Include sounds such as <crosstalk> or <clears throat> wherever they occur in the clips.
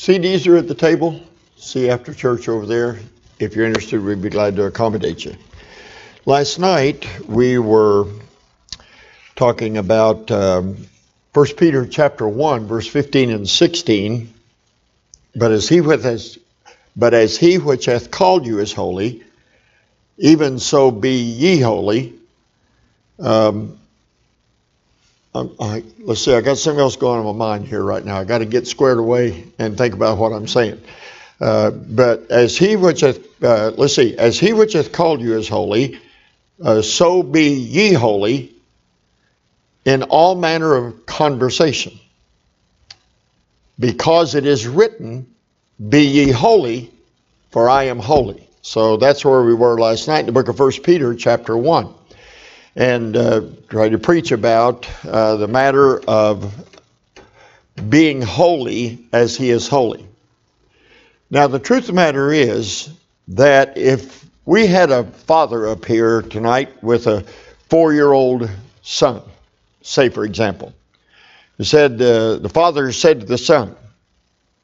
CDs are at the table. See after church over there. If you're interested, we'd be glad to accommodate you. Last night we were talking about um, 1 Peter chapter 1, verse 15 and 16. But as he but as he which hath called you is holy, even so be ye holy. Um, I, let's see, I got something else going on in my mind here right now. I got to get squared away and think about what I'm saying. Uh, but as he which hath, uh, let's see, as he which hath called you is holy, uh, so be ye holy in all manner of conversation. Because it is written, Be ye holy, for I am holy. So that's where we were last night in the book of 1 Peter, chapter 1. And uh, try to preach about uh, the matter of being holy as he is holy. Now, the truth of the matter is that if we had a father up here tonight with a four year old son, say for example, he said, uh, the father said to the son,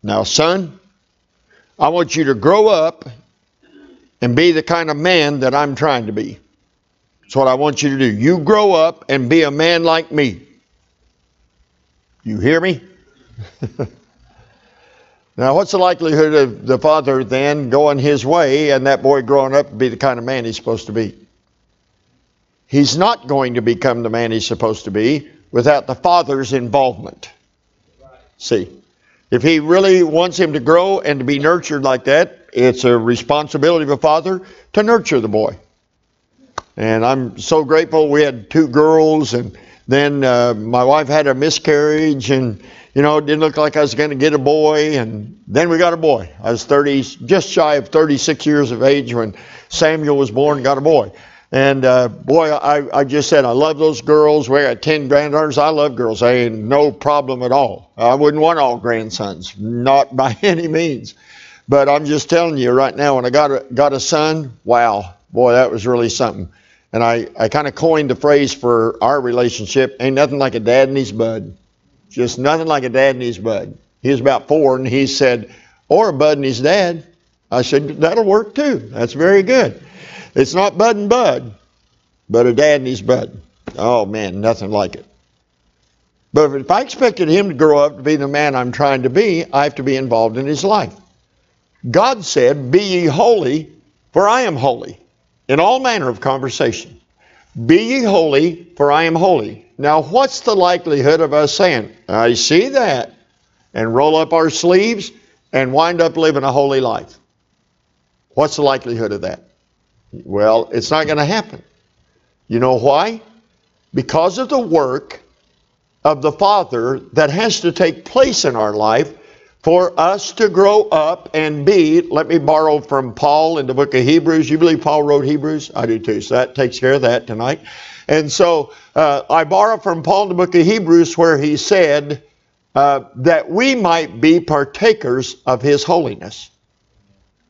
Now, son, I want you to grow up and be the kind of man that I'm trying to be. That's what I want you to do. You grow up and be a man like me. You hear me? <laughs> now, what's the likelihood of the father then going his way and that boy growing up to be the kind of man he's supposed to be? He's not going to become the man he's supposed to be without the father's involvement. See, if he really wants him to grow and to be nurtured like that, it's a responsibility of a father to nurture the boy. And I'm so grateful we had two girls, and then uh, my wife had a miscarriage, and you know, it didn't look like I was going to get a boy, and then we got a boy. I was 30, just shy of 36 years of age when Samuel was born and got a boy. And uh, boy, I, I just said, I love those girls. We got 10 granddaughters. I love girls. I ain't no problem at all. I wouldn't want all grandsons, not by <laughs> any means. But I'm just telling you right now, when I got a, got a son, wow, boy, that was really something. And I, I kind of coined the phrase for our relationship ain't nothing like a dad and his bud. Just nothing like a dad and his bud. He was about four and he said, or a bud and his dad. I said, that'll work too. That's very good. It's not bud and bud, but a dad and his bud. Oh man, nothing like it. But if I expected him to grow up to be the man I'm trying to be, I have to be involved in his life. God said, Be ye holy, for I am holy, in all manner of conversation. Be ye holy, for I am holy. Now, what's the likelihood of us saying, I see that, and roll up our sleeves and wind up living a holy life? What's the likelihood of that? Well, it's not going to happen. You know why? Because of the work of the Father that has to take place in our life for us to grow up and be, let me borrow from Paul in the book of Hebrews. You believe Paul wrote Hebrews? I do too. So that takes care of that tonight. And so uh, I borrow from Paul in the book of Hebrews where he said uh, that we might be partakers of his holiness.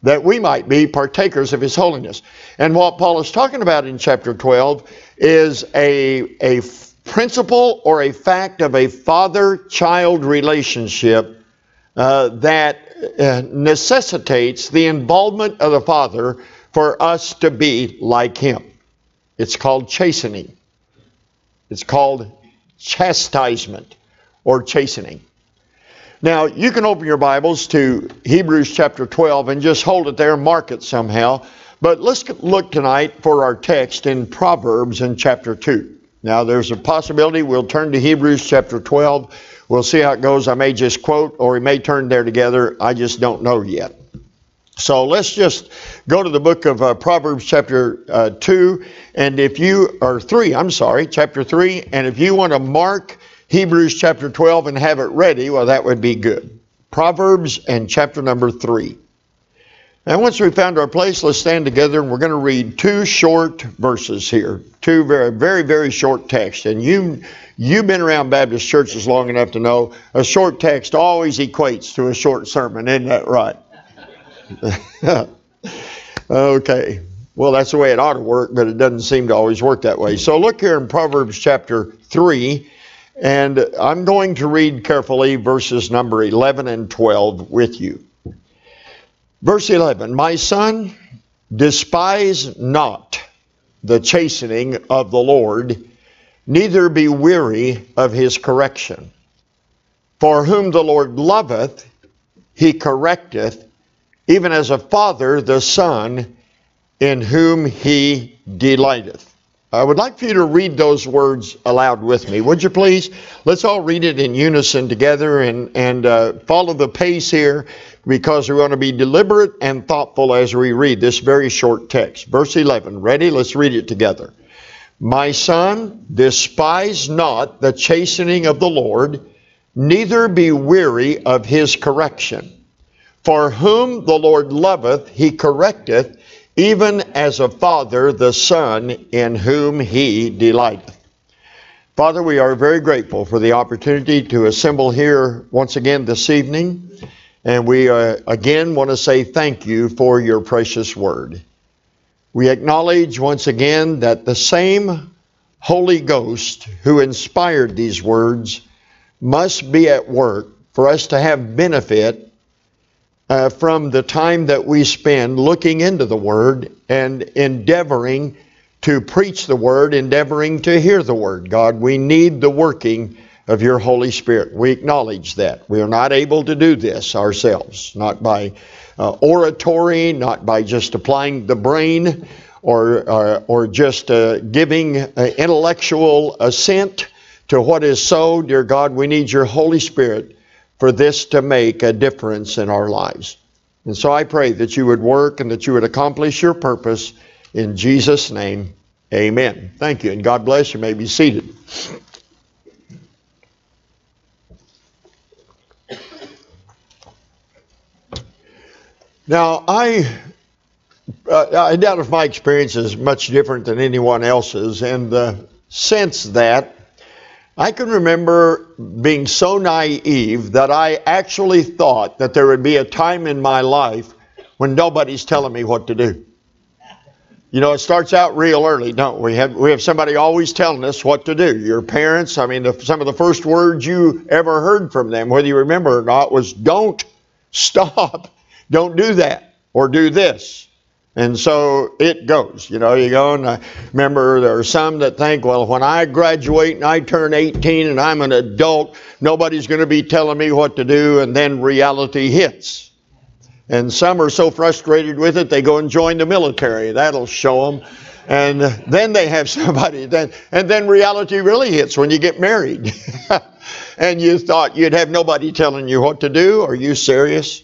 That we might be partakers of his holiness. And what Paul is talking about in chapter 12 is a, a principle or a fact of a father child relationship uh, that uh, necessitates the involvement of the Father for us to be like Him. It's called chastening. It's called chastisement or chastening. Now, you can open your Bibles to Hebrews chapter 12 and just hold it there, and mark it somehow. But let's look tonight for our text in Proverbs in chapter 2. Now, there's a possibility we'll turn to Hebrews chapter 12 We'll see how it goes. I may just quote or we may turn there together. I just don't know yet. So let's just go to the book of uh, Proverbs, chapter uh, 2, and if you, or 3, I'm sorry, chapter 3, and if you want to mark Hebrews chapter 12 and have it ready, well, that would be good. Proverbs and chapter number 3. Now, once we've found our place, let's stand together and we're going to read two short verses here. Two very, very, very short texts. And you, you've been around Baptist churches long enough to know a short text always equates to a short sermon. Isn't that right? <laughs> okay. Well, that's the way it ought to work, but it doesn't seem to always work that way. So look here in Proverbs chapter 3 And I'm going to read carefully verses number 11 and 12 with you. Verse 11 My son, despise not the chastening of the Lord, neither be weary of his correction. For whom the Lord loveth, he correcteth, even as a father the son in whom he delighteth. I would like for you to read those words aloud with me. Would you please? Let's all read it in unison together and, and uh, follow the pace here because we want to be deliberate and thoughtful as we read this very short text. Verse 11. Ready? Let's read it together. My son, despise not the chastening of the Lord, neither be weary of his correction. For whom the Lord loveth, he correcteth even as a father the son in whom he delighteth. Father, we are very grateful for the opportunity to assemble here once again this evening. And we uh, again want to say thank you for your precious word. We acknowledge once again that the same Holy Ghost who inspired these words must be at work for us to have benefit uh, from the time that we spend looking into the Word and endeavoring to preach the Word, endeavoring to hear the Word. God, we need the working of your Holy Spirit. We acknowledge that. We are not able to do this ourselves, not by uh, oratory, not by just applying the brain or, uh, or just uh, giving uh, intellectual assent to what is so. Dear God, we need your Holy Spirit for this to make a difference in our lives. And so I pray that you would work and that you would accomplish your purpose in Jesus' name. Amen. Thank you, and God bless you. you may be seated. Now, I, uh, I doubt if my experience is much different than anyone else's, and the sense that I can remember being so naive that I actually thought that there would be a time in my life when nobody's telling me what to do. You know, it starts out real early, don't we? Have, we have somebody always telling us what to do. Your parents, I mean, the, some of the first words you ever heard from them, whether you remember or not, was don't stop, don't do that, or do this. And so it goes. You know, you go and I remember there are some that think, well, when I graduate and I turn 18 and I'm an adult, nobody's going to be telling me what to do, and then reality hits. And some are so frustrated with it, they go and join the military. That'll show them. And then they have <laughs> somebody, then, and then reality really hits when you get married. <laughs> and you thought you'd have nobody telling you what to do. Are you serious?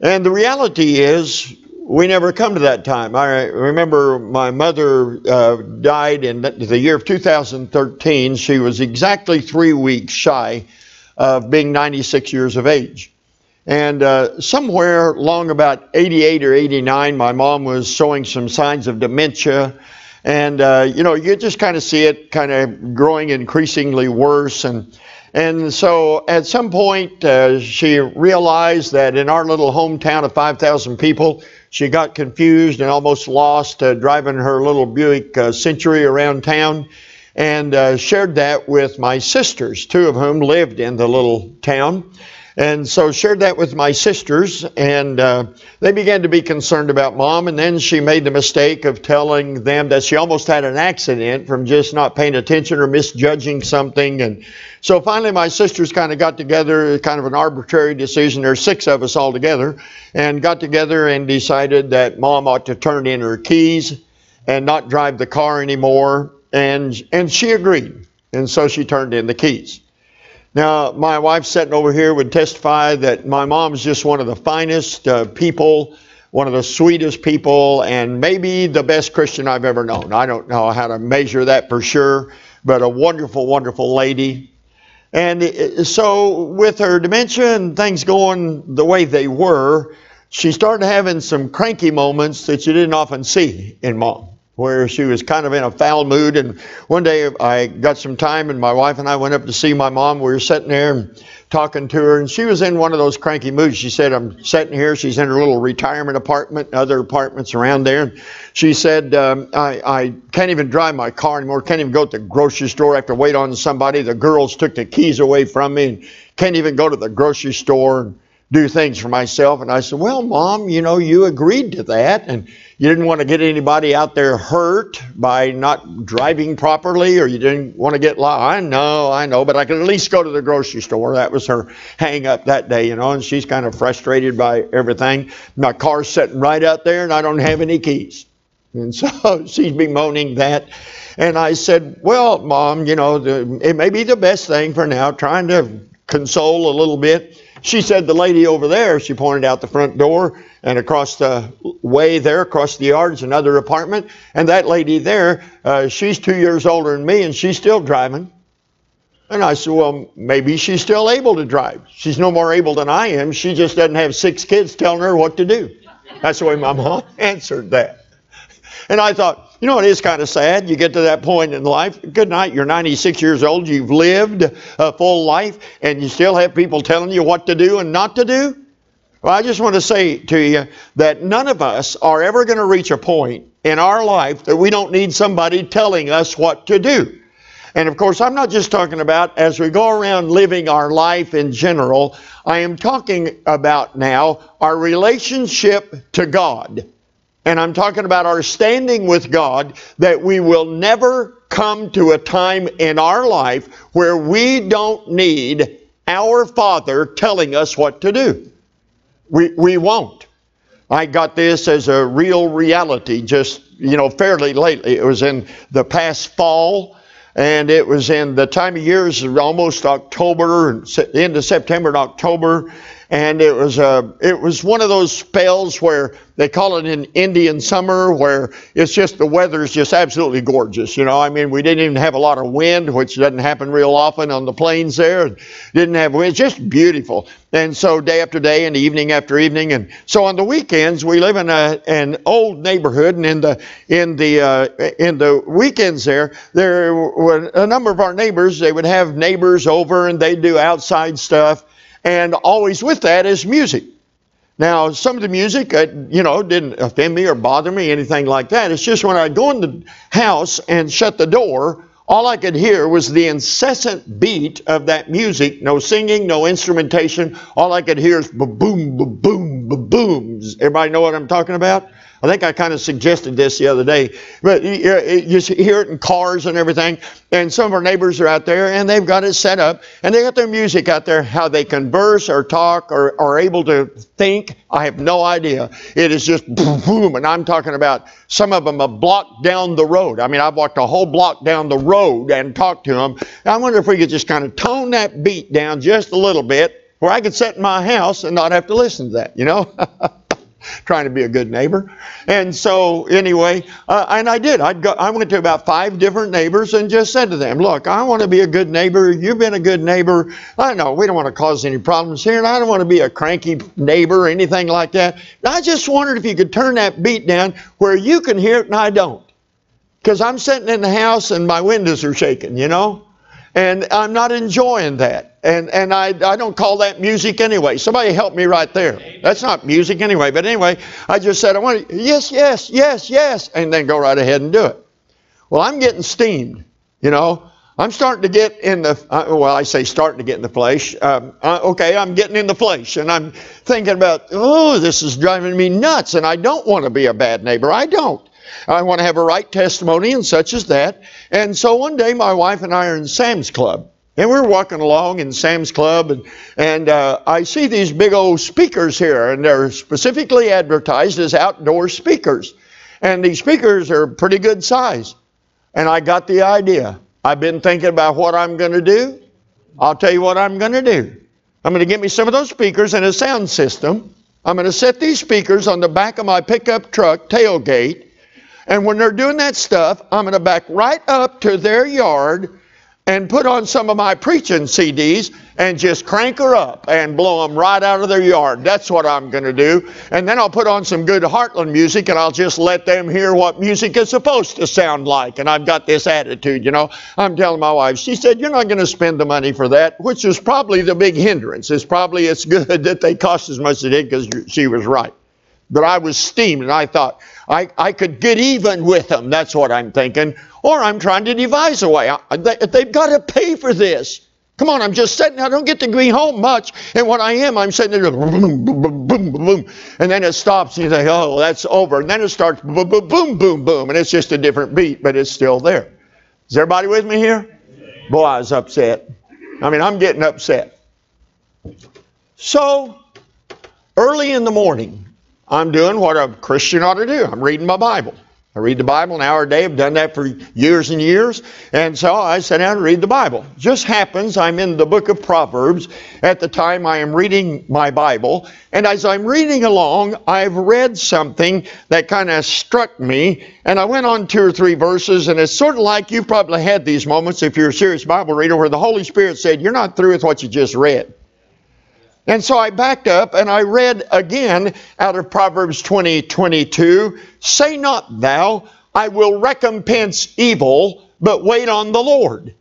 And the reality is, we never come to that time. I remember my mother uh, died in the year of 2013. She was exactly three weeks shy of being 96 years of age. And uh, somewhere long about 88 or 89, my mom was showing some signs of dementia. And, uh, you know, you just kind of see it kind of growing increasingly worse. And, and so at some point, uh, she realized that in our little hometown of 5,000 people, she got confused and almost lost uh, driving her little Buick uh, Century around town and uh, shared that with my sisters, two of whom lived in the little town. And so shared that with my sisters, and uh, they began to be concerned about mom. And then she made the mistake of telling them that she almost had an accident from just not paying attention or misjudging something. And so finally, my sisters kind of got together, kind of an arbitrary decision. There's six of us all together, and got together and decided that mom ought to turn in her keys and not drive the car anymore. And, and she agreed. And so she turned in the keys. Now, my wife sitting over here would testify that my mom's just one of the finest uh, people, one of the sweetest people, and maybe the best Christian I've ever known. I don't know how to measure that for sure, but a wonderful, wonderful lady. And so, with her dementia and things going the way they were, she started having some cranky moments that you didn't often see in mom where she was kind of in a foul mood. And one day I got some time, and my wife and I went up to see my mom. We were sitting there, and talking to her, and she was in one of those cranky moods. She said, I'm sitting here. She's in her little retirement apartment, other apartments around there. She said, um, I, I can't even drive my car anymore, can't even go to the grocery store. I have to wait on somebody. The girls took the keys away from me and can't even go to the grocery store. Do things for myself. And I said, Well, Mom, you know, you agreed to that. And you didn't want to get anybody out there hurt by not driving properly, or you didn't want to get lost. I know, I know, but I could at least go to the grocery store. That was her hang up that day, you know, and she's kind of frustrated by everything. My car's sitting right out there, and I don't have any keys. And so <laughs> she's bemoaning that. And I said, Well, Mom, you know, the, it may be the best thing for now, trying to console a little bit she said the lady over there, she pointed out the front door, and across the way there, across the yard, is another apartment. And that lady there, uh, she's two years older than me, and she's still driving. And I said, Well, maybe she's still able to drive. She's no more able than I am. She just doesn't have six kids telling her what to do. That's the way my mom <laughs> answered that. And I thought, you know, it is kind of sad. You get to that point in life. Good night. You're 96 years old. You've lived a full life, and you still have people telling you what to do and not to do. Well, I just want to say to you that none of us are ever going to reach a point in our life that we don't need somebody telling us what to do. And of course, I'm not just talking about as we go around living our life in general, I am talking about now our relationship to God. And I'm talking about our standing with God, that we will never come to a time in our life where we don't need our Father telling us what to do. We, we won't. I got this as a real reality just, you know, fairly lately. It was in the past fall, and it was in the time of years, almost October, into September and October, and it was a it was one of those spells where they call it an Indian summer, where it's just the weather's just absolutely gorgeous. You know, I mean, we didn't even have a lot of wind, which doesn't happen real often on the plains there. Didn't have wind, just beautiful. And so day after day and evening after evening, and so on the weekends we live in a, an old neighborhood, and in the in the uh, in the weekends there, there were a number of our neighbors. They would have neighbors over, and they'd do outside stuff and always with that is music. Now, some of the music, uh, you know, didn't offend me or bother me, anything like that. It's just when I'd go in the house and shut the door, all I could hear was the incessant beat of that music. No singing, no instrumentation. All I could hear is ba-boom, ba-boom, ba-booms. Everybody know what I'm talking about? I think I kind of suggested this the other day, but you, you hear it in cars and everything. And some of our neighbors are out there and they've got it set up and they got their music out there. How they converse or talk or are able to think, I have no idea. It is just boom, boom. And I'm talking about some of them a block down the road. I mean, I've walked a whole block down the road and talked to them. I wonder if we could just kind of tone that beat down just a little bit where I could sit in my house and not have to listen to that, you know? <laughs> <laughs> trying to be a good neighbor. And so, anyway, uh, and I did. I'd go, I went to about five different neighbors and just said to them, Look, I want to be a good neighbor. You've been a good neighbor. I know we don't want to cause any problems here, and I don't want to be a cranky neighbor or anything like that. I just wondered if you could turn that beat down where you can hear it and I don't. Because I'm sitting in the house and my windows are shaking, you know? And I'm not enjoying that. And, and I, I don't call that music anyway. Somebody help me right there. That's not music anyway. But anyway, I just said, I want to, yes, yes, yes, yes, and then go right ahead and do it. Well, I'm getting steamed, you know. I'm starting to get in the, uh, well, I say starting to get in the flesh. Um, uh, okay, I'm getting in the flesh, and I'm thinking about, oh, this is driving me nuts, and I don't want to be a bad neighbor. I don't. I want to have a right testimony and such as that. And so one day my wife and I are in Sam's Club. And we're walking along in Sam's Club, and, and uh, I see these big old speakers here, and they're specifically advertised as outdoor speakers. And these speakers are pretty good size. And I got the idea. I've been thinking about what I'm going to do. I'll tell you what I'm going to do. I'm going to get me some of those speakers and a sound system. I'm going to set these speakers on the back of my pickup truck tailgate, and when they're doing that stuff, I'm going to back right up to their yard and put on some of my preaching CDs and just crank her up and blow them right out of their yard. That's what I'm going to do. And then I'll put on some good Heartland music and I'll just let them hear what music is supposed to sound like. And I've got this attitude, you know. I'm telling my wife, she said, You're not going to spend the money for that, which is probably the big hindrance. It's probably it's good <laughs> that they cost as much as they did because she was right. But I was steamed and I thought, I, I could get even with them. That's what I'm thinking. Or I'm trying to devise a way. I, they, they've got to pay for this. Come on, I'm just sitting. I don't get to be home much, and what I am, I'm sitting there, boom, boom, boom, boom, boom, and then it stops, and you think, oh, that's over, and then it starts, boom, boom, boom, boom, boom, and it's just a different beat, but it's still there. Is everybody with me here? Boy, I was upset. I mean, I'm getting upset. So, early in the morning, I'm doing what a Christian ought to do. I'm reading my Bible. I read the Bible an hour a day. I've done that for years and years. And so I sit down and read the Bible. Just happens I'm in the book of Proverbs at the time I am reading my Bible. And as I'm reading along, I've read something that kind of struck me. And I went on two or three verses. And it's sort of like you've probably had these moments if you're a serious Bible reader where the Holy Spirit said, You're not through with what you just read. And so I backed up and I read again out of Proverbs 20 22 Say not thou, I will recompense evil, but wait on the Lord.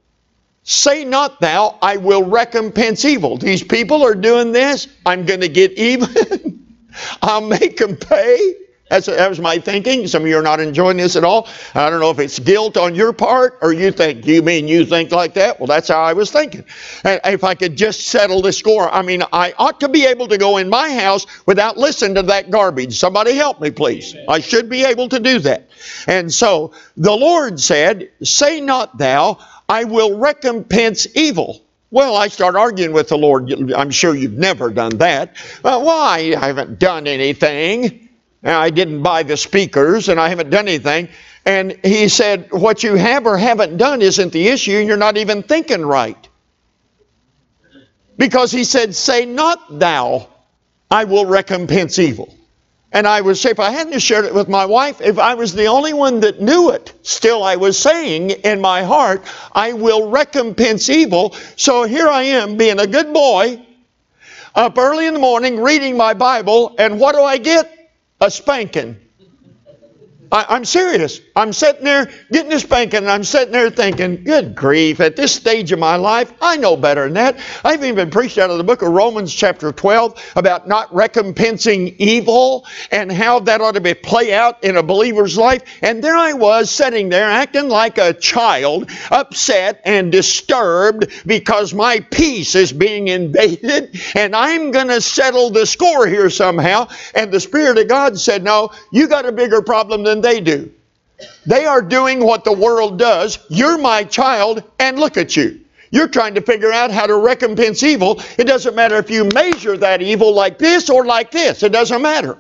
Say not thou, I will recompense evil. These people are doing this. I'm going to get even. <laughs> I'll make them pay. That's, that was my thinking. Some of you are not enjoying this at all. I don't know if it's guilt on your part or you think, you mean you think like that? Well, that's how I was thinking. And if I could just settle the score, I mean, I ought to be able to go in my house without listening to that garbage. Somebody help me, please. I should be able to do that. And so the Lord said, Say not thou, I will recompense evil. Well, I start arguing with the Lord. I'm sure you've never done that. Well, why? I haven't done anything. I didn't buy the speakers and I haven't done anything. And he said, What you have or haven't done isn't the issue. You're not even thinking right. Because he said, Say not thou, I will recompense evil. And I say, if I hadn't shared it with my wife, if I was the only one that knew it, still I was saying in my heart, I will recompense evil. So here I am being a good boy, up early in the morning reading my Bible, and what do I get? A spanking. I, am serious. I'm sitting there getting this spanking, and I'm sitting there thinking, good grief, at this stage of my life, I know better than that. I've even preached out of the book of Romans, chapter 12, about not recompensing evil and how that ought to be play out in a believer's life. And there I was sitting there acting like a child, upset and disturbed because my peace is being invaded, and I'm going to settle the score here somehow. And the Spirit of God said, No, you got a bigger problem than than they do. They are doing what the world does. You're my child, and look at you. You're trying to figure out how to recompense evil. It doesn't matter if you measure that evil like this or like this, it doesn't matter.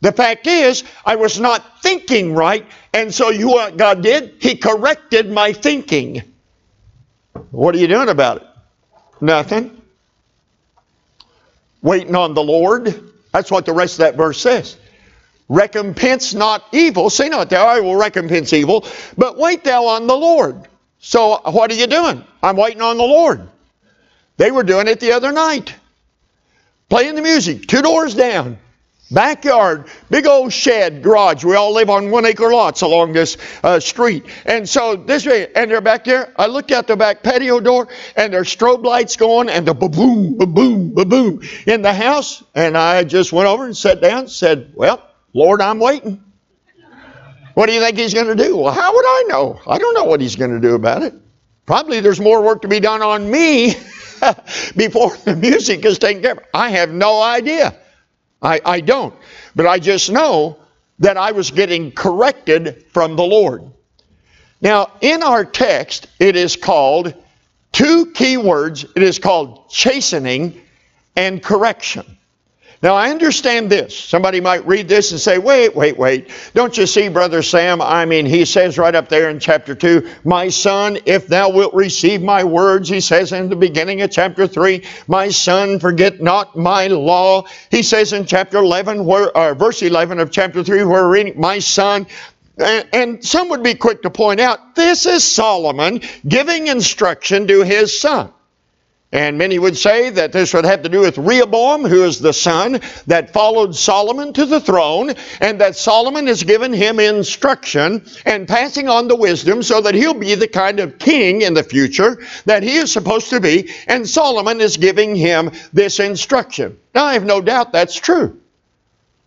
The fact is, I was not thinking right, and so you what God did? He corrected my thinking. What are you doing about it? Nothing. Waiting on the Lord. That's what the rest of that verse says. Recompense not evil. Say not thou, I will recompense evil, but wait thou on the Lord. So what are you doing? I'm waiting on the Lord. They were doing it the other night. Playing the music, two doors down. Backyard, big old shed, garage. We all live on one acre lots along this uh, street. And so this way, and they're back there. I looked out the back patio door and there's strobe lights going and the ba-boom, ba-boom, ba-boom in the house. And I just went over and sat down said, well, Lord, I'm waiting. What do you think he's going to do? Well, how would I know? I don't know what he's going to do about it. Probably there's more work to be done on me <laughs> before the music is taken care of. I have no idea. I, I don't. But I just know that I was getting corrected from the Lord. Now, in our text, it is called two key words. It is called chastening and correction. Now, I understand this. Somebody might read this and say, wait, wait, wait. Don't you see, Brother Sam? I mean, he says right up there in chapter 2, My son, if thou wilt receive my words, he says in the beginning of chapter 3, My son, forget not my law. He says in chapter 11, where, uh, verse 11 of chapter 3, where we're reading, My son, and some would be quick to point out, this is Solomon giving instruction to his son. And many would say that this would have to do with Rehoboam, who is the son that followed Solomon to the throne, and that Solomon has given him instruction and passing on the wisdom so that he'll be the kind of king in the future that he is supposed to be, and Solomon is giving him this instruction. Now, I have no doubt that's true.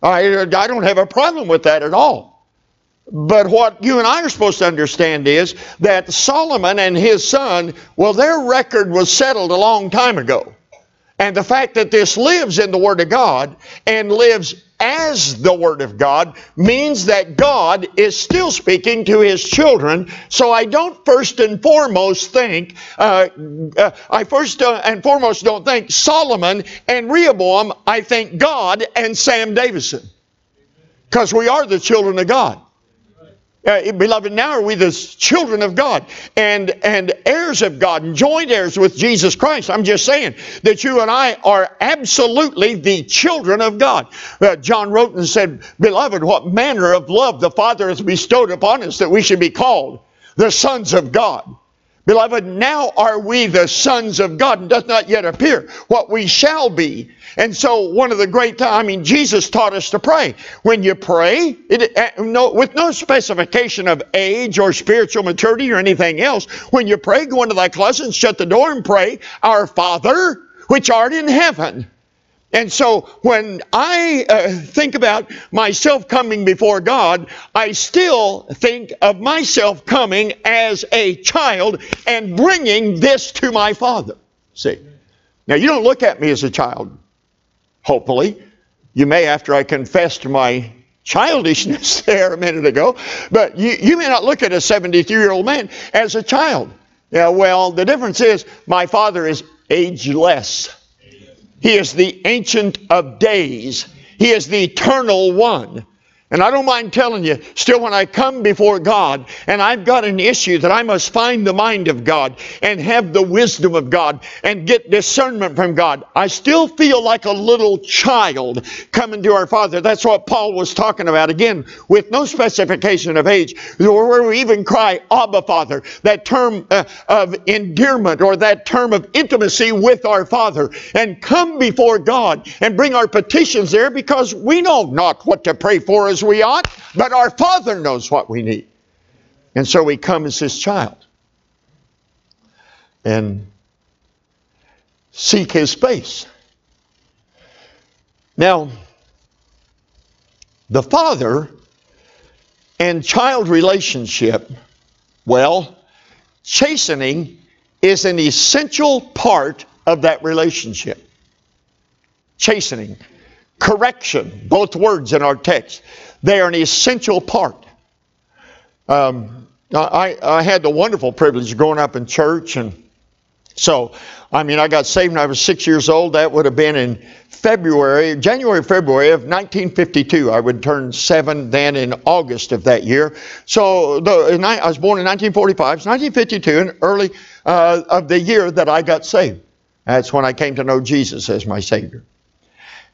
I, I don't have a problem with that at all. But what you and I are supposed to understand is that Solomon and his son, well, their record was settled a long time ago. And the fact that this lives in the Word of God and lives as the Word of God means that God is still speaking to His children. So I don't first and foremost think, uh, uh, I first uh, and foremost don't think Solomon and Rehoboam, I think God and Sam Davidson. Because we are the children of God. Uh, beloved, now are we the children of God and, and heirs of God and joint heirs with Jesus Christ. I'm just saying that you and I are absolutely the children of God. Uh, John wrote and said, Beloved, what manner of love the Father has bestowed upon us that we should be called the sons of God. Beloved, now are we the sons of God and does not yet appear what we shall be. And so one of the great, I mean, Jesus taught us to pray. When you pray, it, uh, no, with no specification of age or spiritual maturity or anything else, when you pray, go into thy closet and shut the door and pray, Our Father, which art in heaven. And so when I uh, think about myself coming before God, I still think of myself coming as a child and bringing this to my Father. See? Now, you don't look at me as a child, hopefully. You may after I confessed my childishness <laughs> there a minute ago, but you, you may not look at a 73 year old man as a child. Yeah, well, the difference is my Father is ageless. He is the Ancient of Days. He is the Eternal One. And I don't mind telling you, still when I come before God and I've got an issue that I must find the mind of God and have the wisdom of God and get discernment from God, I still feel like a little child coming to our Father. That's what Paul was talking about. Again, with no specification of age, where we even cry, Abba Father, that term uh, of endearment or that term of intimacy with our Father, and come before God and bring our petitions there because we know not what to pray for we ought, but our Father knows what we need. And so we come as His child and seek His face. Now, the father and child relationship, well, chastening is an essential part of that relationship. Chastening correction, both words in our text. They are an essential part. Um, I, I had the wonderful privilege of growing up in church, and so, I mean, I got saved when I was six years old. That would have been in February, January, February of 1952. I would turn seven then in August of that year. So, the, I was born in 1945. It's 1952, and early uh, of the year that I got saved. That's when I came to know Jesus as my Savior.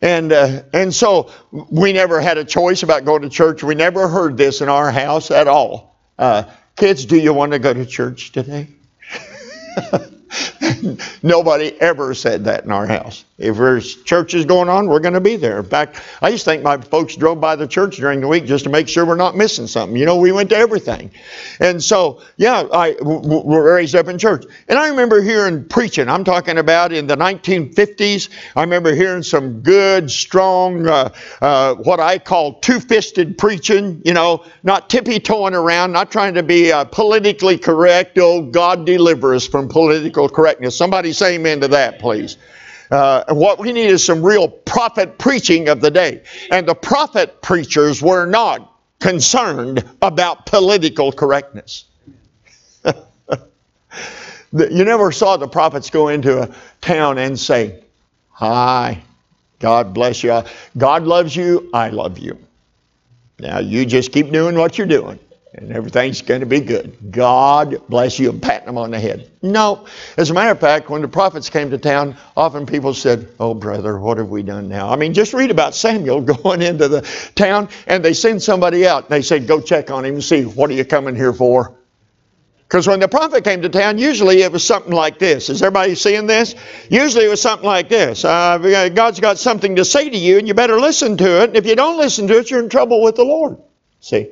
And, uh, and so we never had a choice about going to church. We never heard this in our house at all. Uh, kids, do you want to go to church today? <laughs> <laughs> Nobody ever said that in our house. If there's churches going on, we're going to be there. In fact, I used to think my folks drove by the church during the week just to make sure we're not missing something. You know, we went to everything. And so, yeah, I w- were raised up in church. And I remember hearing preaching. I'm talking about in the 1950s. I remember hearing some good, strong, uh, uh, what I call two-fisted preaching. You know, not tippy-toeing around, not trying to be uh, politically correct. Oh, God deliver us from political correctness. Somebody say amen to that, please. Uh, what we need is some real prophet preaching of the day. And the prophet preachers were not concerned about political correctness. <laughs> you never saw the prophets go into a town and say, Hi, God bless you. God loves you, I love you. Now you just keep doing what you're doing and everything's going to be good. God bless you and patting them on the head. No. As a matter of fact, when the prophets came to town, often people said, Oh, brother, what have we done now? I mean, just read about Samuel <laughs> going into the town and they send somebody out. And they said, Go check on him and see, what are you coming here for? Because when the prophet came to town, usually it was something like this. Is everybody seeing this? Usually it was something like this. Uh, God's got something to say to you, and you better listen to it. And if you don't listen to it, you're in trouble with the Lord. See?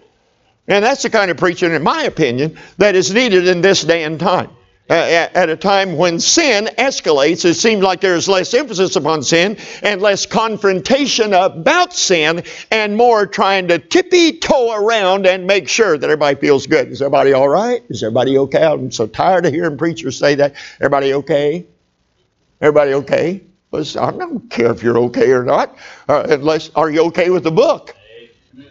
And that's the kind of preaching, in my opinion, that is needed in this day and time. Uh, at a time when sin escalates, it seems like there's less emphasis upon sin and less confrontation about sin and more trying to tippy toe around and make sure that everybody feels good. Is everybody all right? Is everybody okay? I'm so tired of hearing preachers say that. Everybody okay? Everybody okay? I don't care if you're okay or not, uh, unless are you okay with the book?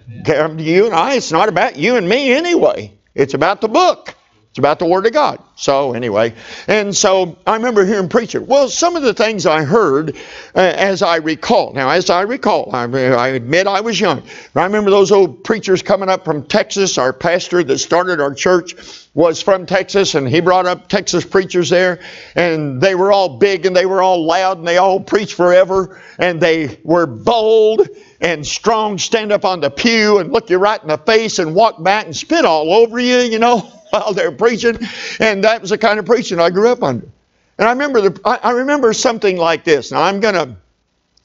You and I, it's not about you and me anyway. It's about the book. It's about the Word of God. So, anyway, and so I remember hearing preacher. Well, some of the things I heard uh, as I recall. Now, as I recall, I, I admit I was young. I remember those old preachers coming up from Texas. Our pastor that started our church was from Texas, and he brought up Texas preachers there. And they were all big and they were all loud and they all preached forever. And they were bold and strong, stand up on the pew and look you right in the face and walk back and spit all over you, you know. <laughs> while they're preaching, and that was the kind of preaching I grew up under. And I remember the, I, remember something like this. Now I'm going to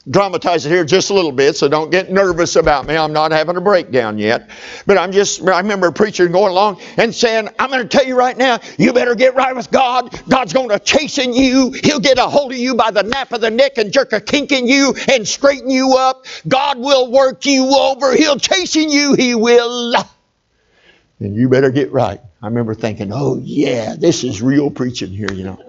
dramatize it here just a little bit, so don't get nervous about me. I'm not having a breakdown yet. But I'm just, I remember a preacher going along and saying, I'm going to tell you right now, you better get right with God. God's going to chasten you. He'll get a hold of you by the nape of the neck and jerk a kink in you and straighten you up. God will work you over. He'll chasten you. He will. And you better get right. I remember thinking, oh, yeah, this is real preaching here, you know.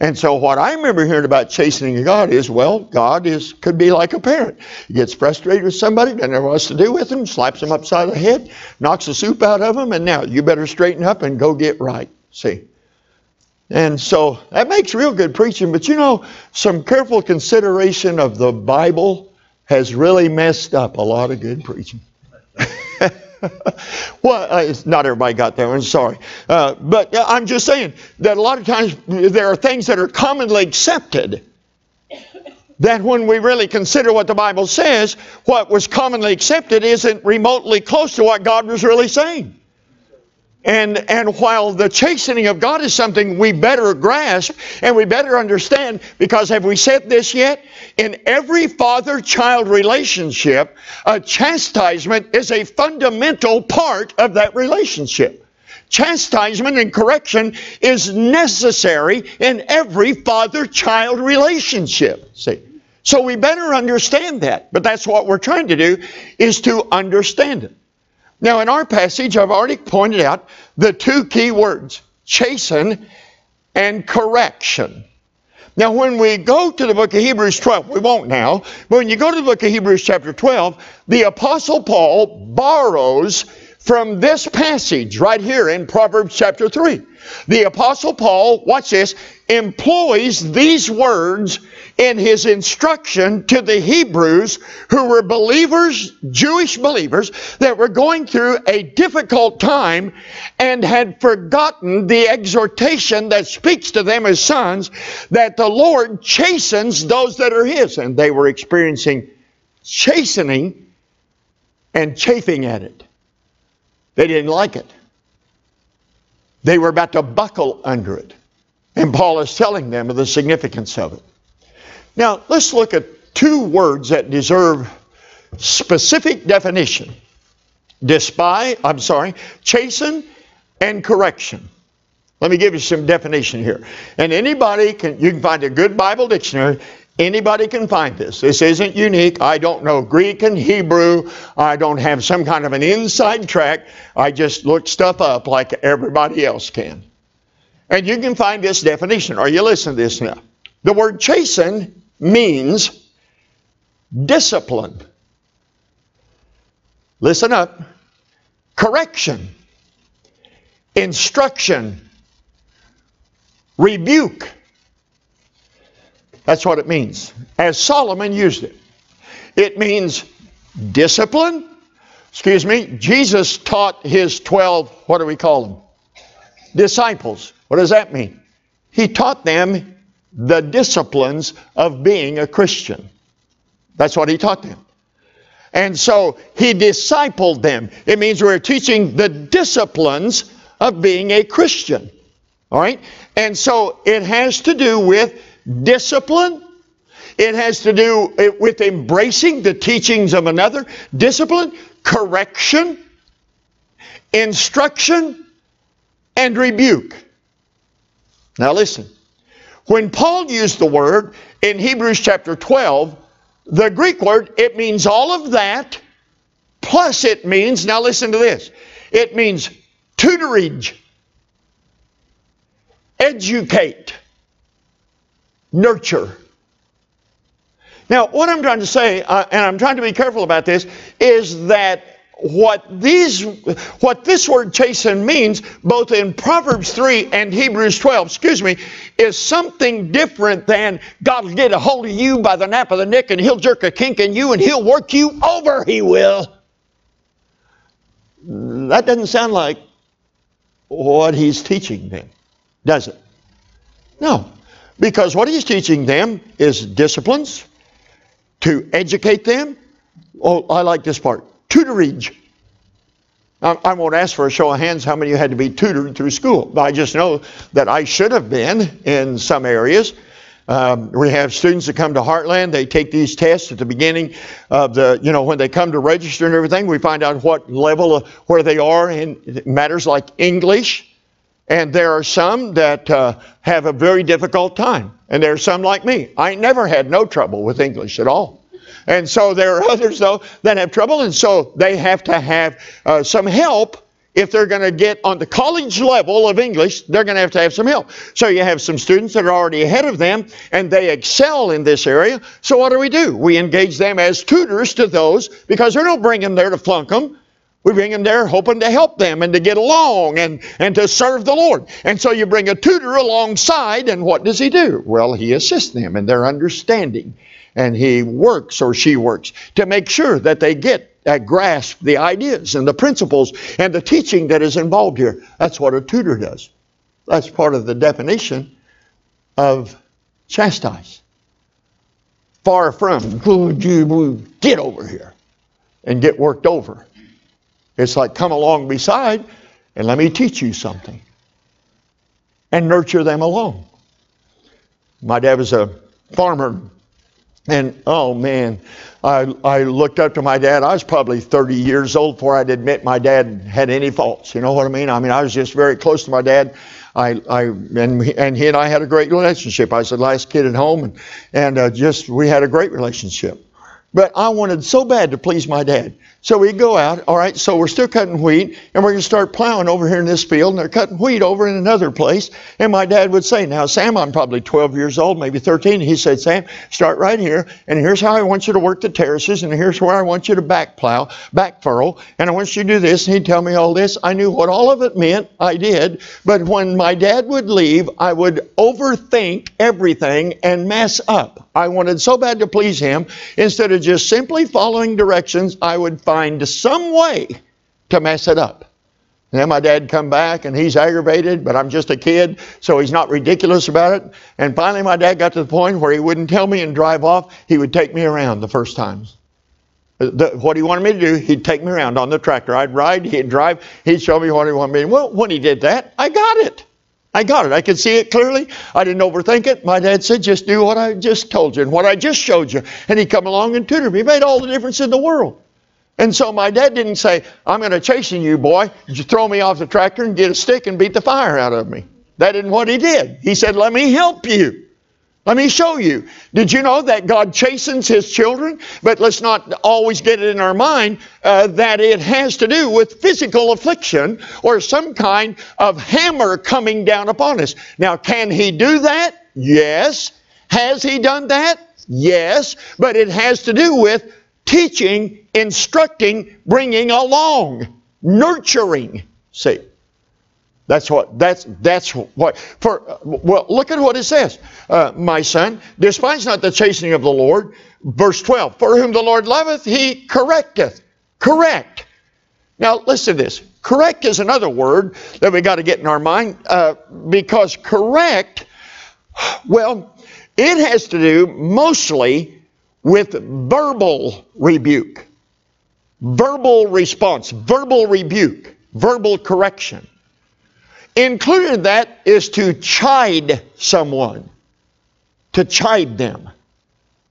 And so what I remember hearing about chastening God is, well, God is could be like a parent. He gets frustrated with somebody, doesn't know what to do with them, slaps them upside the head, knocks the soup out of them, and now you better straighten up and go get right. See? And so that makes real good preaching, but you know, some careful consideration of the Bible has really messed up a lot of good preaching. <laughs> <laughs> well, uh, not everybody got that one, sorry. Uh, but I'm just saying that a lot of times there are things that are commonly accepted that when we really consider what the Bible says, what was commonly accepted isn't remotely close to what God was really saying. And, and while the chastening of God is something we better grasp and we better understand, because have we said this yet? In every father child relationship, a chastisement is a fundamental part of that relationship. Chastisement and correction is necessary in every father child relationship. See? So we better understand that. But that's what we're trying to do, is to understand it. Now, in our passage, I've already pointed out the two key words chasten and correction. Now, when we go to the book of Hebrews 12, we won't now, but when you go to the book of Hebrews chapter 12, the Apostle Paul borrows from this passage right here in Proverbs chapter 3. The Apostle Paul, watch this, employs these words in his instruction to the Hebrews who were believers, Jewish believers, that were going through a difficult time and had forgotten the exhortation that speaks to them as sons that the Lord chastens those that are his. And they were experiencing chastening and chafing at it. They didn't like it. They were about to buckle under it. And Paul is telling them of the significance of it. Now, let's look at two words that deserve specific definition. Despise, I'm sorry, chasten and correction. Let me give you some definition here. And anybody can, you can find a good Bible dictionary Anybody can find this. This isn't unique. I don't know Greek and Hebrew. I don't have some kind of an inside track. I just look stuff up like everybody else can. And you can find this definition. Are you listening to this now? The word chasten means discipline. Listen up. Correction. Instruction. Rebuke that's what it means, as Solomon used it. It means discipline. Excuse me, Jesus taught his 12, what do we call them? Disciples. What does that mean? He taught them the disciplines of being a Christian. That's what he taught them. And so he discipled them. It means we're teaching the disciplines of being a Christian. All right? And so it has to do with discipline. It has to do with embracing the teachings of another. Discipline, correction, instruction, and rebuke. Now listen. When Paul used the word in Hebrews chapter 12, the Greek word, it means all of that, plus it means, now listen to this, it means tutorage, educate, nurture. Now, what I'm trying to say, uh, and I'm trying to be careful about this, is that what these what this word chasten means both in Proverbs 3 and Hebrews 12 excuse me is something different than God will get a hold of you by the nape of the neck and he'll jerk a kink in you and he'll work you over. He will. That doesn't sound like what he's teaching them does it? No because what he's teaching them is disciplines to educate them oh I like this part tutorage. I won't ask for a show of hands how many of you had to be tutored through school. But I just know that I should have been in some areas. Um, we have students that come to Heartland. They take these tests at the beginning of the, you know, when they come to register and everything. We find out what level of where they are in matters like English. And there are some that uh, have a very difficult time. And there are some like me. I never had no trouble with English at all. And so there are <laughs> others, though, that have trouble, and so they have to have uh, some help. If they're going to get on the college level of English, they're going to have to have some help. So you have some students that are already ahead of them and they excel in this area. So what do we do? We engage them as tutors to those because we don't bring them there to flunk them. We bring them there hoping to help them and to get along and, and to serve the Lord. And so you bring a tutor alongside, and what does he do? Well, he assists them in their understanding and he works or she works to make sure that they get uh, grasp the ideas and the principles and the teaching that is involved here. That's what a tutor does. That's part of the definition of chastise. Far from, get over here and get worked over. It's like, come along beside and let me teach you something and nurture them along. My dad was a farmer and oh man, I, I looked up to my dad. I was probably 30 years old before I'd admit my dad had any faults. You know what I mean? I mean, I was just very close to my dad. I, I and, and he and I had a great relationship. I was the last kid at home, and, and uh, just we had a great relationship. But I wanted so bad to please my dad. So we go out, all right, so we're still cutting wheat, and we're going to start plowing over here in this field, and they're cutting wheat over in another place. And my dad would say, Now, Sam, I'm probably 12 years old, maybe 13. He said, Sam, start right here, and here's how I want you to work the terraces, and here's where I want you to back plow, back furrow, and I want you to do this. And he'd tell me all this. I knew what all of it meant. I did. But when my dad would leave, I would overthink everything and mess up. I wanted so bad to please him. Instead of just simply following directions, I would find some way to mess it up. And then my dad come back and he's aggravated, but I'm just a kid, so he's not ridiculous about it. And finally my dad got to the point where he wouldn't tell me and drive off. He would take me around the first times. Uh, the, what he wanted me to do, he'd take me around on the tractor. I'd ride, he'd drive, he'd show me what he wanted me to do. Well, when he did that, I got it. I got it. I could see it clearly. I didn't overthink it. My dad said, just do what I just told you and what I just showed you. And he'd come along and tutored me. It made all the difference in the world. And so my dad didn't say, I'm going to chasten you, boy. You throw me off the tractor and get a stick and beat the fire out of me. That isn't what he did. He said, let me help you. Let me show you. Did you know that God chastens his children? But let's not always get it in our mind uh, that it has to do with physical affliction or some kind of hammer coming down upon us. Now, can he do that? Yes. Has he done that? Yes. But it has to do with teaching, instructing, bringing along, nurturing. See, that's what, that's, that's what, for, well, look at what it says. Uh, my son, despise not the chastening of the Lord. Verse 12, for whom the Lord loveth, he correcteth. Correct. Now, listen to this. Correct is another word that we got to get in our mind uh, because correct, well, it has to do mostly with verbal rebuke, verbal response, verbal rebuke, verbal correction. Included in that is to chide someone, to chide them.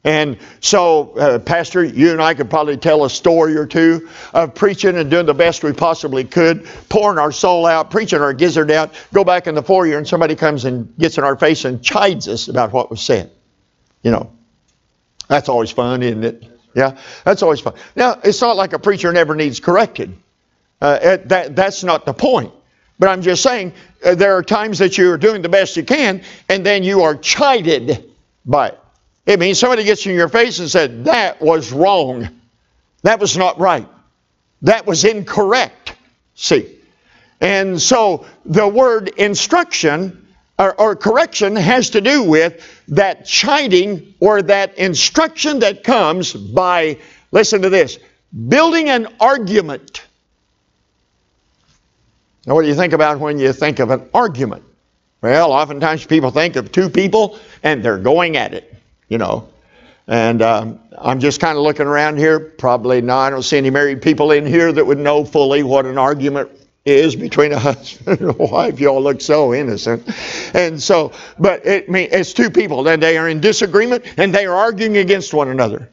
And so, uh, Pastor, you and I could probably tell a story or two of preaching and doing the best we possibly could, pouring our soul out, preaching our gizzard out, go back in the foyer, and somebody comes and gets in our face and chides us about what was said. You know, that's always fun, isn't it? Yeah, that's always fun. Now, it's not like a preacher never needs corrected. Uh, that, that's not the point. But I'm just saying, uh, there are times that you are doing the best you can, and then you are chided by it. It means somebody gets in your face and said, That was wrong. That was not right. That was incorrect. See? And so the word instruction or, or, correction has to do with that chiding or that instruction that comes by, listen to this, building an argument. Now, what do you think about when you think of an argument? Well, oftentimes people think of two people and they're going at it you know. And um, I'm just kind of looking around here. Probably not. I don't see any married people in here that would know fully what an argument is between a <laughs> husband and a wife. You all look so innocent. And so, but it, it's two people, and they are in disagreement and they are arguing against one another.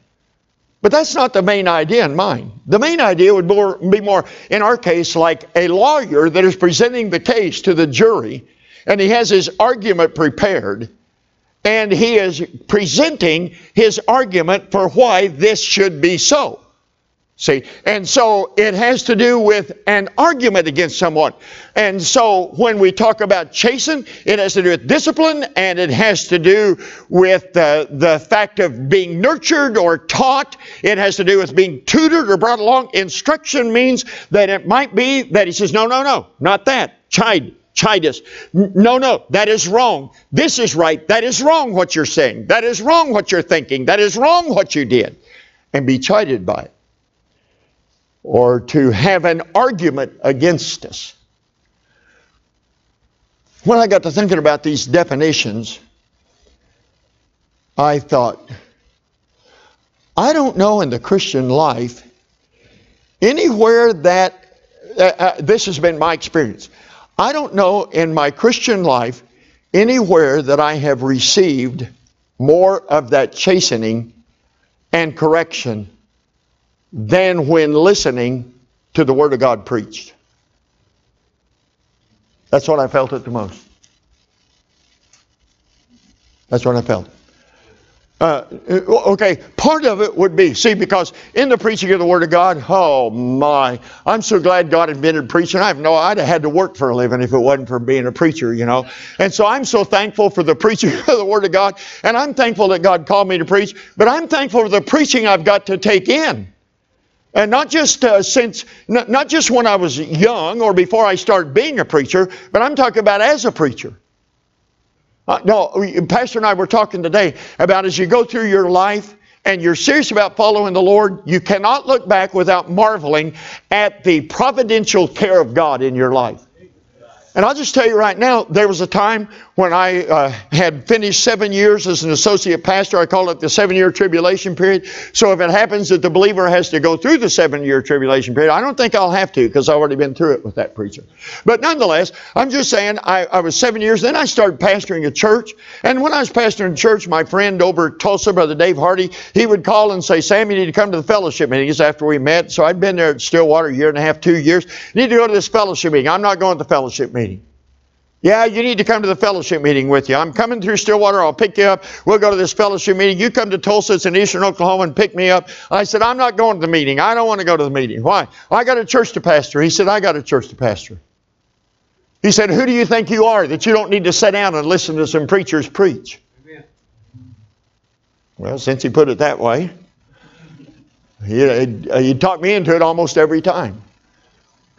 But that's not the main idea in mind. The main idea would more, be more, in our case, like a lawyer that is presenting the case to the jury, and he has his argument prepared and he is presenting his argument for why this should be so. See, and so it has to do with an argument against someone. And so when we talk about chasten, it has to do with discipline and it has to do with the, the fact of being nurtured or taught. It has to do with being tutored or brought along. Instruction means that it might be that he says, no, no, no, not that. Chide, chide us. No, no, that is wrong. This is right. That is wrong what you're saying. That is wrong what you're thinking. That is wrong what you did. And be chided by it. Or to have an argument against us. When I got to thinking about these definitions, I thought, I don't know in the Christian life anywhere that, uh, uh, this has been my experience. I don't know in my Christian life anywhere that I have received more of that chastening and correction than when listening to the Word of God preached. That's what I felt it the most. That's what I felt. Uh, okay, part of it would be, see, because in the preaching of the Word of God, oh my, I'm so glad God invented preaching. I have no, I'd have had to work for a living if it wasn't for being a preacher, you know. And so I'm so thankful for the preaching <laughs> of the Word of God, and I'm thankful that God called me to preach, but I'm thankful for the preaching I've got to take in. And not just uh, since, not, not just when I was young or before I started being a preacher, but I'm talking about as a preacher. Uh, no, Pastor and I were talking today about as you go through your life and you're serious about following the Lord, you cannot look back without marveling at the providential care of God in your life. And I'll just tell you right now, there was a time when I uh, had finished seven years as an associate pastor. I call it the seven year tribulation period. So if it happens that the believer has to go through the seven year tribulation period, I don't think I'll have to because I've already been through it with that preacher. But nonetheless, I'm just saying I, I was seven years. Then I started pastoring a church. And when I was pastoring a church, my friend over at Tulsa, Brother Dave Hardy, he would call and say, Sam, you need to come to the fellowship meetings after we met. So I'd been there at Stillwater a year and a half, two years. You need to go to this fellowship meeting. I'm not going to the fellowship meeting. Yeah, you need to come to the fellowship meeting with you. I'm coming through Stillwater. I'll pick you up. We'll go to this fellowship meeting. You come to Tulsa, it's in eastern Oklahoma, and pick me up. I said, I'm not going to the meeting. I don't want to go to the meeting. Why? I got a church to pastor. He said, I got a church to pastor. He said, Who do you think you are that you don't need to sit down and listen to some preachers preach? Amen. Well, since he put it that way, he, he talked me into it almost every time.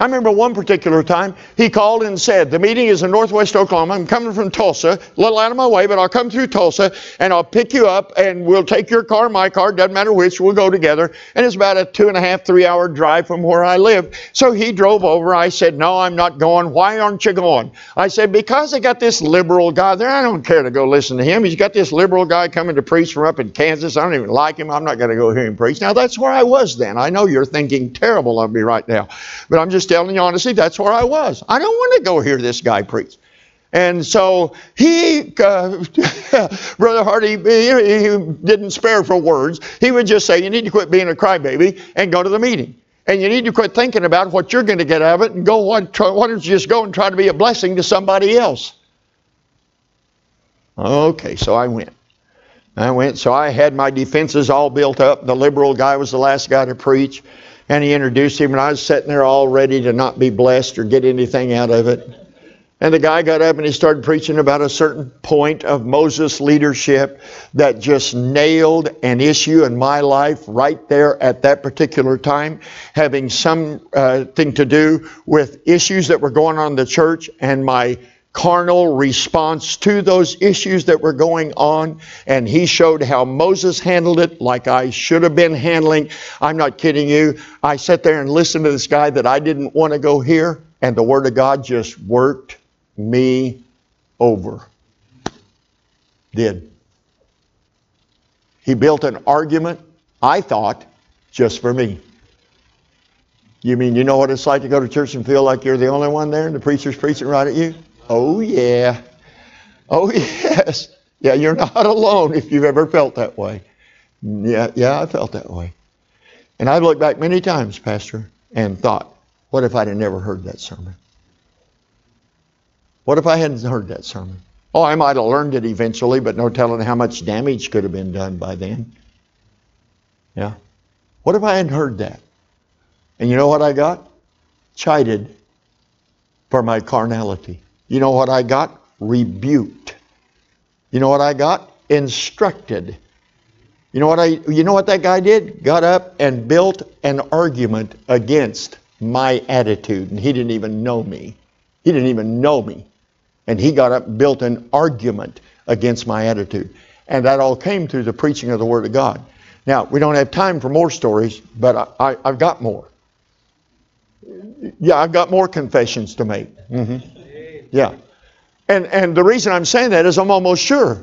I remember one particular time he called and said, The meeting is in northwest Oklahoma. I'm coming from Tulsa, a little out of my way, but I'll come through Tulsa and I'll pick you up and we'll take your car, my car, doesn't matter which, we'll go together. And it's about a two and a half, three hour drive from where I live. So he drove over. I said, No, I'm not going. Why aren't you going? I said, Because I got this liberal guy there. I don't care to go listen to him. He's got this liberal guy coming to preach from up in Kansas. I don't even like him. I'm not going to go hear him preach. Now, that's where I was then. I know you're thinking terrible of me right now, but I'm just telling you honestly, that's where I was. I don't want to go hear this guy preach. And so he, uh, <laughs> Brother Hardy, he, he didn't spare for words. He would just say, You need to quit being a crybaby and go to the meeting. And you need to quit thinking about what you're going to get out of it and go, why, why don't you just go and try to be a blessing to somebody else? Okay, so I went. I went, so I had my defenses all built up. The liberal guy was the last guy to preach, and he introduced him, and I was sitting there all ready to not be blessed or get anything out of it. And the guy got up and he started preaching about a certain point of Moses' leadership that just nailed an issue in my life right there at that particular time, having something uh, to do with issues that were going on in the church and my carnal response to those issues that were going on. And he showed how Moses handled it like I should have been handling. I'm not kidding you. I sat there and listened to this guy that I didn't want to go hear, and the Word of God just worked me over. Did. He built an argument, I thought, just for me. You mean you know what it's like to go to church and feel like you're the only one there and the preacher's preaching right at you? Oh, yeah. Oh, <laughs> yes. Yeah, you're not alone if you've ever felt that way. Yeah, yeah, I felt that way. And I've looked back many times, Pastor, and thought, what if I'd have never heard that sermon? What if I hadn't heard that sermon? Oh, I might have learned it eventually, but no telling how much damage could have been done by then. Yeah. What if I hadn't heard that? And you know what I got? Chided for my carnality. You know what I got? Rebuked. You know what I got? Instructed. You know what I you know what that guy did? Got up and built an argument against my attitude and he didn't even know me. He didn't even know me. And he got up and built an argument against my attitude. And that all came through the preaching of the Word of God. Now, we don't have time for more stories, but I, have got more. Yeah, I've got more confessions to make. Mm-hmm. Yeah. And, and the reason I'm saying that is I'm almost sure.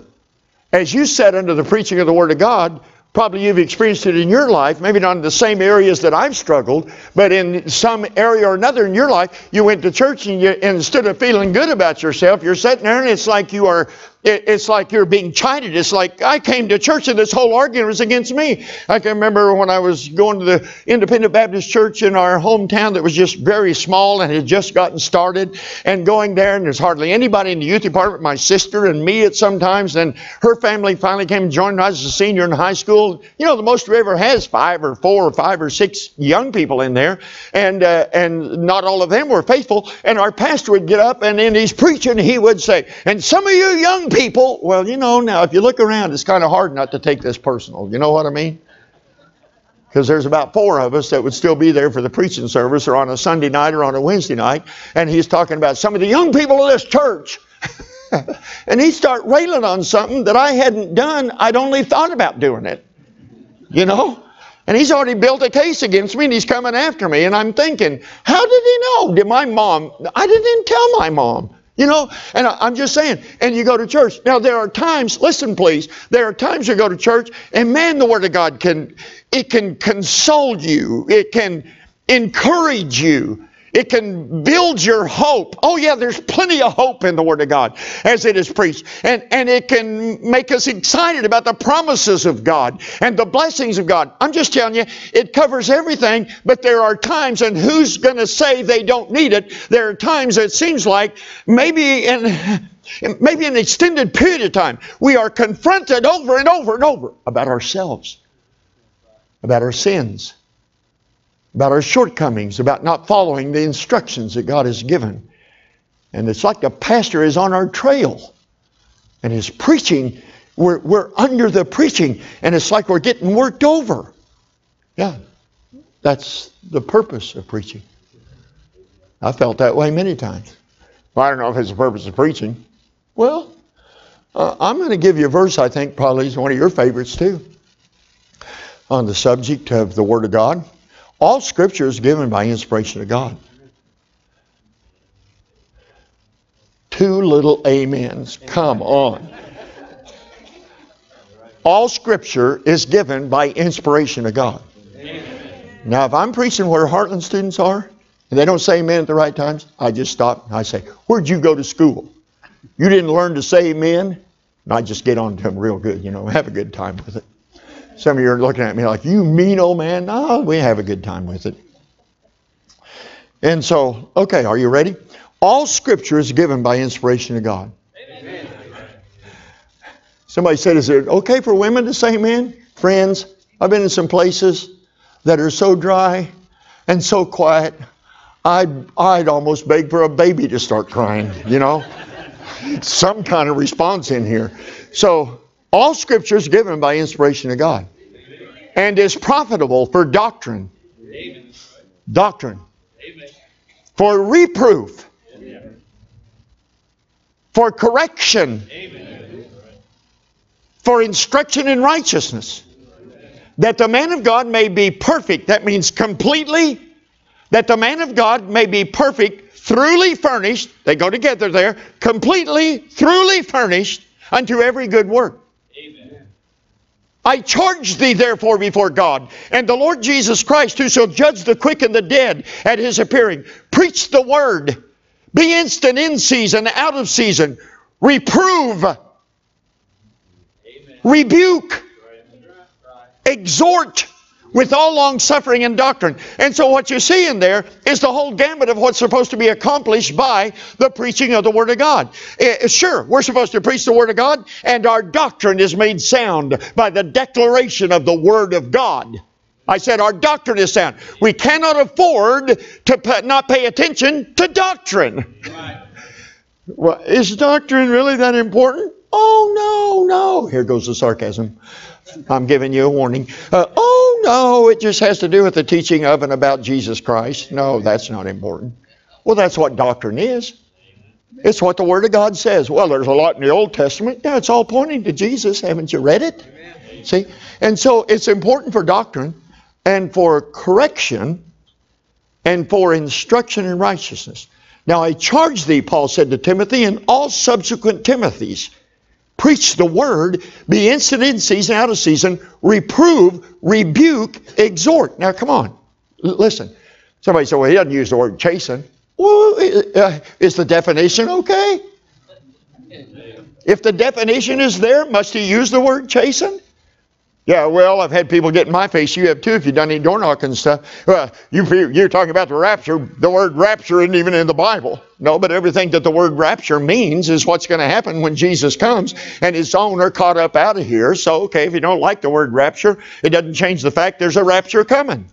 As you sat under the preaching of the Word of God, Probably you've experienced it in your life, maybe not in the same areas that I've struggled, but in some area or another in your life, you went to church and you, instead of feeling good about yourself, you're sitting there and it's like you are it's like you're being chided. It's like I came to church and this whole argument was against me. I can remember when I was going to the Independent Baptist Church in our hometown that was just very small and had just gotten started, and going there, and there's hardly anybody in the youth department, my sister and me at sometimes, and her family finally came and joined. I was a senior in high school. You know, the most we ever has five or four or five or six young people in there, and uh, and not all of them were faithful. And our pastor would get up and in his preaching, he would say, and some of you young people, well, you know, now if you look around, it's kind of hard not to take this personal. You know what I mean? Because there's about four of us that would still be there for the preaching service or on a Sunday night or on a Wednesday night. And he's talking about some of the young people of this church. <laughs> and he'd start railing on something that I hadn't done. I'd only thought about doing it. You know? And he's already built a case against me and he's coming after me. And I'm thinking, how did he know? Did my mom, I didn't tell my mom. You know, and I'm just saying, and you go to church. Now, there are times, listen please, there are times you go to church, and man, the Word of God can, it can console you, it can encourage you, it can build your hope. Oh, yeah, there's plenty of hope in the Word of God as it is preached. And, and it can make us excited about the promises of God and the blessings of God. I'm just telling you, it covers everything, but there are times, and who's going to say they don't need it? There are times it seems like maybe in maybe an extended period of time, we are confronted over and over and over about ourselves, about our sins about our shortcomings, about not following the instructions that God has given. And it's like the pastor is on our trail and his preaching, we're, we're under the preaching, and it's like we're getting worked over. Yeah, that's the purpose of preaching. I felt that way many times. Well, I don't know if it's the purpose of preaching. Well, uh, I'm going to give you a verse I think probably is one of your favorites too on the subject of the Word of God. All Scripture is given by inspiration of God. Two little amens. Come on. All Scripture is given by inspiration of God. Now, if I'm preaching where Heartland students are, and they don't say amen at the right times, I just stop and I say, Where'd you go to school? You didn't learn to say amen? And I just get on to them real good, you know, have a good time with it. Some of you are looking at me like, You mean old man? No, we have a good time with it. And so, okay, are you ready? All scripture is given by inspiration of God. Amen. Somebody said, Is it okay for women to say amen? Friends, I've been in some places that are so dry and so quiet, I'd, I'd almost beg for a baby to start crying, you know? <laughs> Some kind of response in here. So, all scripture is given by inspiration of God and is profitable for doctrine. Doctrine. For reproof. For correction. For instruction in righteousness that the man of God may be perfect. That means completely. That the man of God may be perfect, throughly furnished. They go together there. Completely, throughly furnished unto every good work. I charge thee therefore before God and the Lord Jesus Christ, who shall judge the quick and the dead at his appearing. Preach the word. Be instant in season, out of season. Reprove. Amen. Rebuke exhort with all long suffering and doctrine. And so what you see in there is the whole gamut of what's supposed to be accomplished by the preaching of the Word of God. Uh, sure, we're supposed to preach the Word of God, and our doctrine is made sound by the declaration of the Word of God. I said our doctrine is sound. We cannot afford to not pay attention to doctrine. Right. Well, is doctrine really that important? Oh, no, no. Here goes the sarcasm. I'm giving you a warning. Uh, oh, no, it just has to do with the teaching of and about Jesus Christ. No, that's not important. Well, that's what doctrine is. It's what the Word of God says. Well, there's a lot in the Old Testament. Yeah, it's all pointing to Jesus. Haven't you read it? See? And so it's important for doctrine and for correction and for instruction in righteousness. Now I charge thee, Paul said to Timothy, and all subsequent Timothys Preach the word, be instant in season, out of season, reprove, rebuke, exhort. Now, come on. L- listen. Somebody said, well, he doesn't use the word chasten. Well, uh, is the definition okay? If the definition is there, must he use the word chasten? Yeah, well, I've had people get in my face. You have too if you've done any door knocking and stuff. Well, you, you're talking about the rapture. The word rapture isn't even in the Bible. No, but everything that the word rapture means is what's going to happen when Jesus comes and his own are caught up out of here. So, okay, if you don't like the word rapture, it doesn't change the fact there's a rapture coming.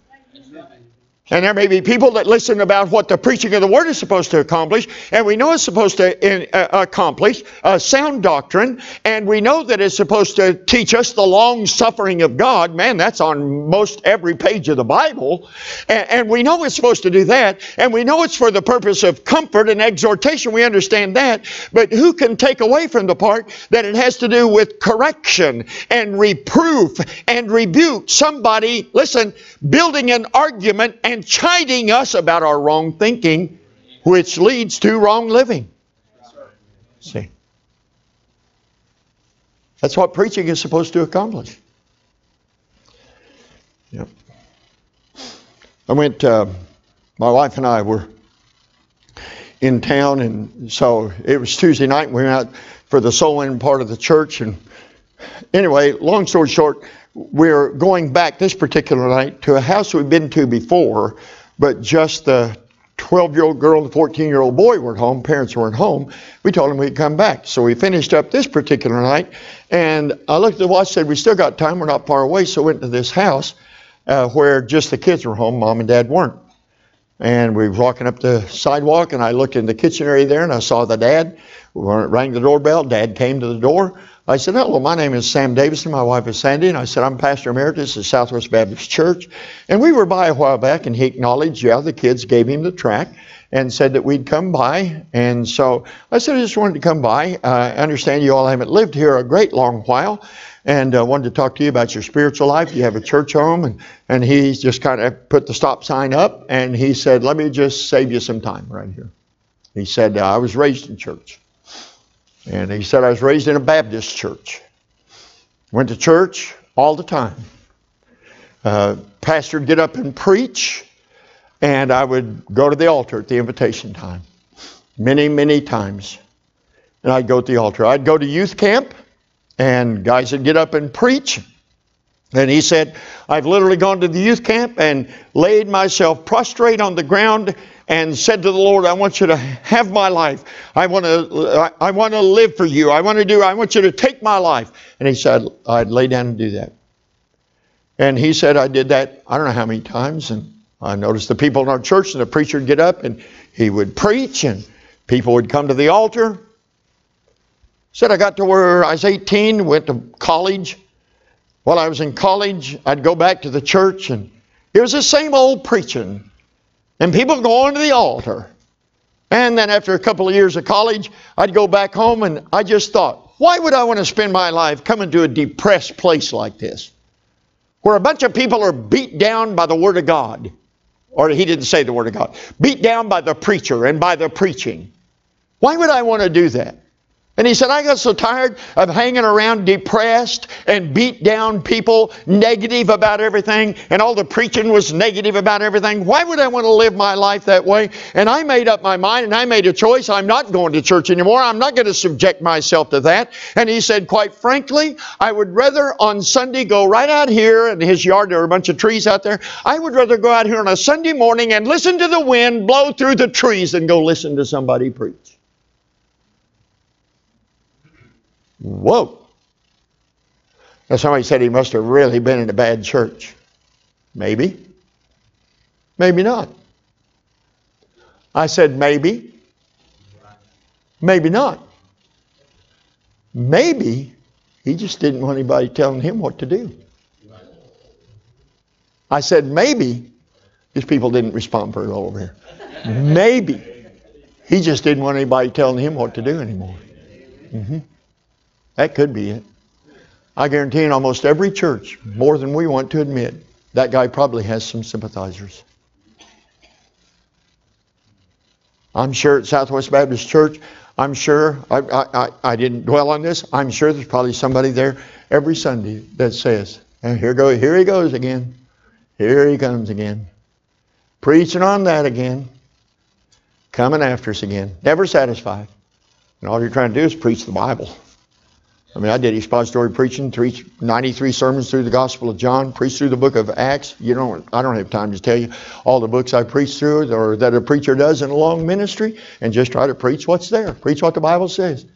And there may be people that listen about what the preaching of the Word is supposed to accomplish, and we know it's supposed to in, uh, accomplish uh, sound doctrine, and we know that it's supposed to teach us the long suffering of God. Man, that's on most every page of the Bible. And, and we know it's supposed to do that, and we know it's for the purpose of comfort and exhortation. We understand that. But who can take away from the part that it has to do with correction and reproof and rebuke? Somebody, listen, building an argument and chiding us about our wrong thinking, which leads to wrong living. See? That's what preaching is supposed to accomplish. Yep. I went, uh, my wife and I were in town, and so it was Tuesday night, and we went out for the soul winning part of the church. And anyway, long story short, we're going back this particular night to a house we've been to before, but just the 12 year old girl and the 14 year old boy were at home, parents weren't home. We told them we'd come back. So we finished up this particular night, and I looked at the watch, said, We still got time, we're not far away. So went to this house uh, where just the kids were home, mom and dad weren't. And we were walking up the sidewalk, and I looked in the kitchen area there, and I saw the dad. We rang the doorbell. Dad came to the door. I said, Hello, my name is Sam Davison. My wife is Sandy. And I said, I'm Pastor Emeritus at Southwest Baptist Church. And we were by a while back, and he acknowledged, yeah, the kids gave him the track and said that we'd come by. And so I said, I just wanted to come by. Uh, I understand you all haven't lived here a great long while and uh, wanted to talk to you about your spiritual life. You have a church home, and, and he just kind of put the stop sign up, and he said, Let me just save you some time right here. He said, I was raised in church. And he said, I was raised in a Baptist church. Went to church all the time. Uh, pastor would get up and preach. and I would go to the altar at the invitation time. Many, many times. And I'd go to the altar. I'd go to youth camp, and guys would get up and preach. And he said, I've literally gone to the youth camp and laid myself prostrate on the ground and said to the Lord, I want you to have my life. I want to, I want to live for you. I want to do, I want you to take my life. And he said, I'd lay down and do that. And he said, I did that, I don't know how many times. And I noticed the people in our church and the preacher would get up and he would preach and people would come to the altar. Said I got to where I was 18, went to college. While I was in college, I'd go back to the church and it was the same old preaching. And people going to the altar. And then after a couple of years of college, I'd go back home and I just thought, why would I want to spend my life coming to a depressed place like this? Where a bunch of people are beat down by the Word of God. Or he didn't say the Word of God. Beat down by the preacher and by the preaching. Why would I want to do that? And he said, I got so tired of hanging around depressed and beat down people, negative about everything, and all the preaching was negative about everything. Why would I want to live my life that way? And I made up my mind and I made a choice. I'm not going to church anymore. I'm not going to subject myself to that. And he said, quite frankly, I would rather on Sunday go right out here in his yard. There are a bunch of trees out there. I would rather go out here on a Sunday morning and listen to the wind blow through the trees than go listen to somebody preach. Whoa. Now somebody said he must have really been in a bad church. Maybe. Maybe not. I said maybe. Maybe not. Maybe he just didn't want anybody telling him what to do. I said maybe. These people didn't respond very well over here. Maybe he just didn't want anybody telling him what to do anymore. Mm-hmm. That could be it. I guarantee in almost every church, more than we want to admit, that guy probably has some sympathizers. I'm sure at Southwest Baptist Church, I'm sure, I, I, I, didn't dwell on this, I'm sure there's probably somebody there every Sunday that says, and here, go, here he goes again. Here he comes again. Preaching on that again. Coming after us again. Never satisfied. And all you're trying to do is preach the Bible. I mean, I did expository preaching, three, 93 sermons through the Gospel of John, preached through the book of Acts. You don't, I don't have time to tell you all the books I preached through or that a preacher does in a long ministry and just try to preach what's there. Preach what the Bible says.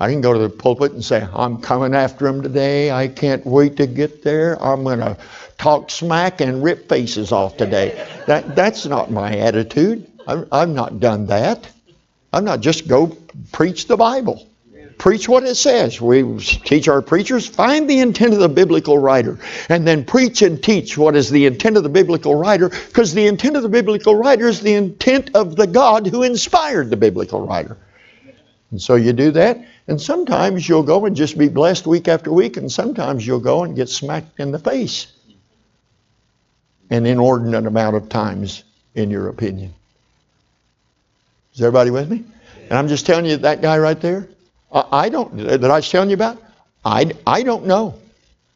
I can go to the pulpit and say, I'm coming after him today. I can't wait to get there. I'm going to talk smack and rip faces off today. That, that's not my attitude. I've, I've not done that. I'm not just go preach the Bible preach what it says. We teach our preachers, find the intent of the biblical writer, and then preach and teach what is the intent of the biblical writer, because the intent of the biblical writer is the intent of the God who inspired the biblical writer. And so you do that, and sometimes you'll go and just be blessed week after week, and sometimes you'll go and get smacked in the face an inordinate amount of times, in your opinion. Is everybody with me? And I'm just telling you that guy right there, I don't, that I was telling you about? I, I don't know.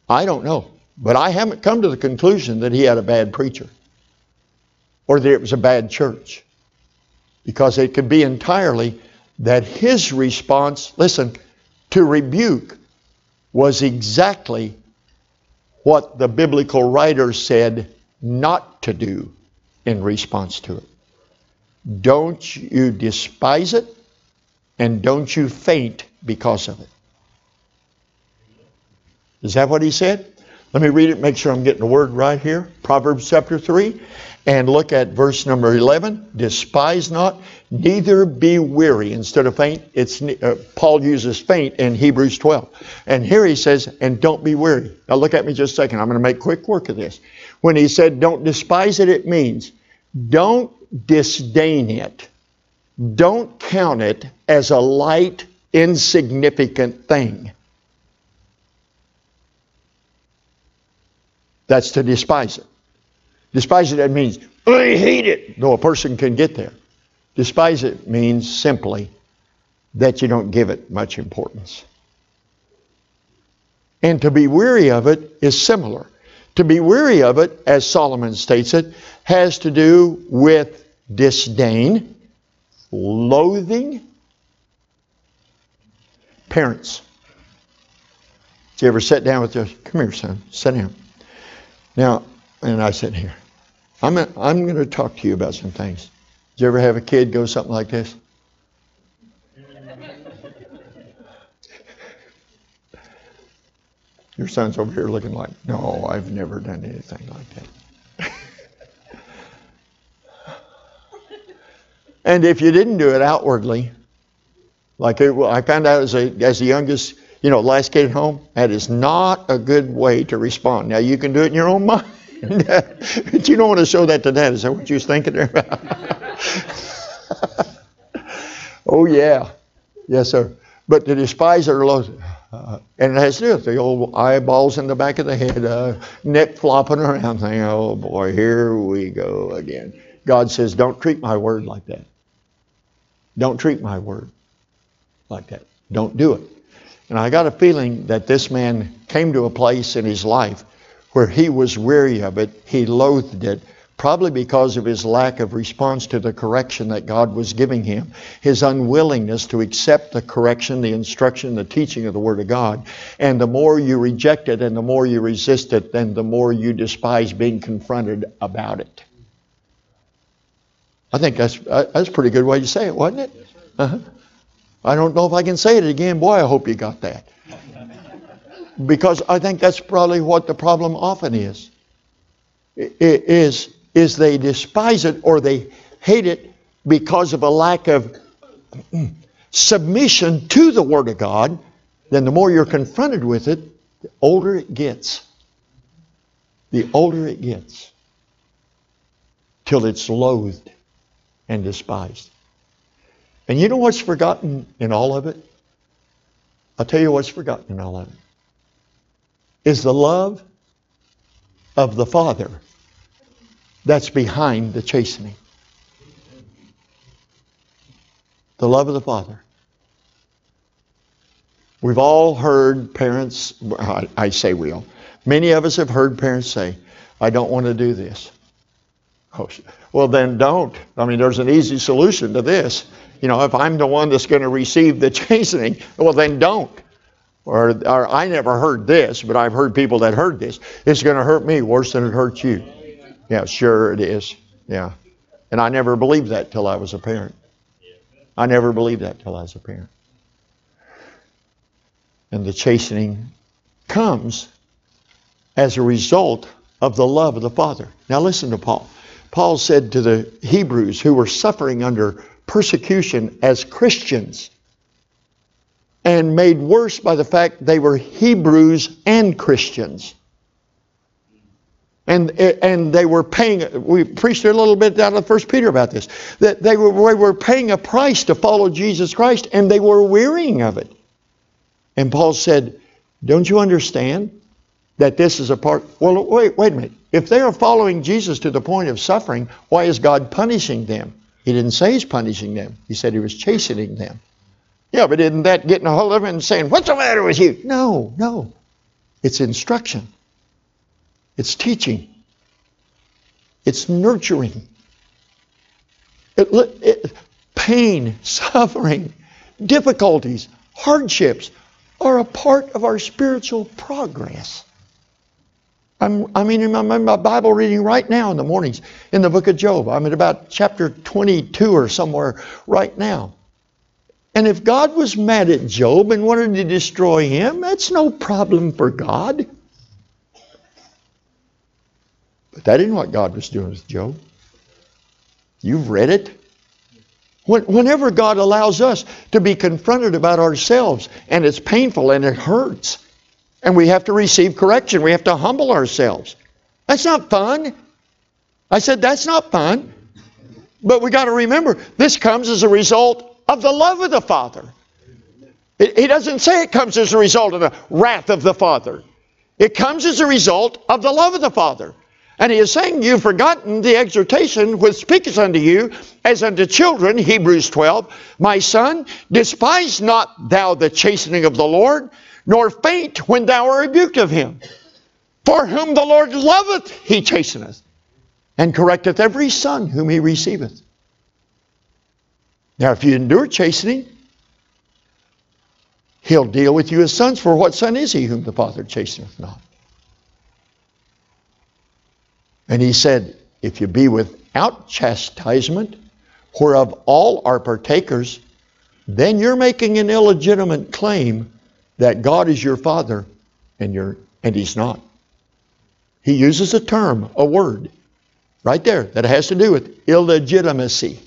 I don't know. But I haven't come to the conclusion that he had a bad preacher or that it was a bad church. Because it could be entirely that his response, listen, to rebuke was exactly what the biblical writer said not to do in response to it. Don't you despise it and don't you faint because of it. Is that what he said? Let me read it, make sure I'm getting the word right here. Proverbs chapter 3, and look at verse number 11. Despise not, neither be weary. Instead of faint, it's uh, Paul uses faint in Hebrews 12. And here he says, and don't be weary. Now look at me just a second. I'm going to make quick work of this. When he said, don't despise it, it means don't disdain it. Don't count it as a light, insignificant thing. That's to despise it. Despise it, that means, I hate it, though a person can get there. Despise it means simply that you don't give it much importance. And to be weary of it is similar. To be weary of it, as Solomon states it, has to do with disdain, loathing. Parents. Did you ever sit down with your, come here, son, sit down. Now, and I sit here, I'm, a, I'm going to talk to you about some things. Did you ever have a kid go something like this? <laughs> Your son's over here looking like, no, I've never done anything like that. <laughs> and if you didn't do it outwardly, like it, I found out as a, as the youngest, you know, last kid at home, that is not a good way to respond. Now, you can do it in your own <laughs> mind, but you don't want to show that to dad. Is that what you was thinking there about? <laughs> oh, yeah. Yes, sir. But the despiser uh, and it has to do with the old eyeballs in the back of the head, uh, neck flopping around, thinking, oh boy, here we go again. God says, don't treat my word like that. Don't treat my word like that. Don't do it. And I got a feeling that this man came to a place in his life where he was weary of it, he loathed it, probably because of his lack of response to the correction that God was giving him, his unwillingness to accept the correction, the instruction, the teaching of the Word of God. And the more you reject it and the more you resist it, then the more you despise being confronted about it. I think that's, uh, that's a pretty good way to say it, wasn't it? Uh-huh. I don't know if I can say it again. Boy, I hope you got that. Because I think that's probably what the problem often is. Is is they despise it or they hate it because of a lack of submission to the Word of God, then the more you're confronted with it, the older it gets. The older it gets. Till it's loathed and despised. And you know what's forgotten in all of it? I'll tell you what's forgotten in all of it. Is the love of the Father that's behind the chastening. The love of the Father. We've all heard parents, I say we all, many of us have heard parents say, I don't want to do this. Oh, well, then don't. I mean, there's an easy solution to this. You know, if I'm the one that's going to receive the <laughs> chastening, well, then don't. Or, or I never heard this, but I've heard people that heard this. It's going to hurt me worse than it hurts you. Yeah, sure it is. Yeah. And I never believed that till I was a parent. I never believed that till I was a parent. And the chastening comes as a result of the love of the Father. Now listen to Paul. Paul said to the Hebrews who were suffering under persecution as Christians and made worse by the fact they were Hebrews and Christians. And, and they were paying, we preached a little bit out of First Peter about this, that they were, they were paying a price to follow Jesus Christ and they were wearying of it. And Paul said, Don't you understand that this is a part? Well, wait, wait a minute. If they are following Jesus to the point of suffering, why is God punishing them? He didn't say he's punishing them. He said he was chastening them. Yeah, but isn't that getting a hold of him and saying, What's the matter with you? No, no. It's instruction. It's teaching. It's nurturing. It, it, pain, <laughs> suffering, difficulties, hardships are a part of our spiritual progress. I'm, I mean, in my, my, Bible reading right now in the mornings in the book of Job. I'm at about chapter 22 or somewhere right now. And if God was mad at Job and wanted to destroy him, that's no problem for God. But that isn't what God was doing with Job. You've read it. Whenever God allows us to be confronted about ourselves, and it's painful and it hurts, and we have to receive correction, we have to humble ourselves. That's not fun. I said, that's not fun. But we got to remember, this comes as a result of the love of the Father. He doesn't say it comes as a result of the wrath of the Father. It comes as a result of the love of the Father. And he is saying, You've forgotten the exhortation which speaketh unto you as unto children, Hebrews 12. My son, despise not thou the chastening of the Lord, nor faint when thou art rebuked of him. For whom the Lord loveth, he chasteneth, and correcteth every son whom he receiveth. Now, if you endure chastening, he'll deal with you as sons. For what son is he whom the Father chasteneth not? And he said, If you be without chastisement, whereof all are partakers, then you're making an illegitimate claim that God is your father and you're and he's not. He uses a term, a word, right there that has to do with illegitimacy.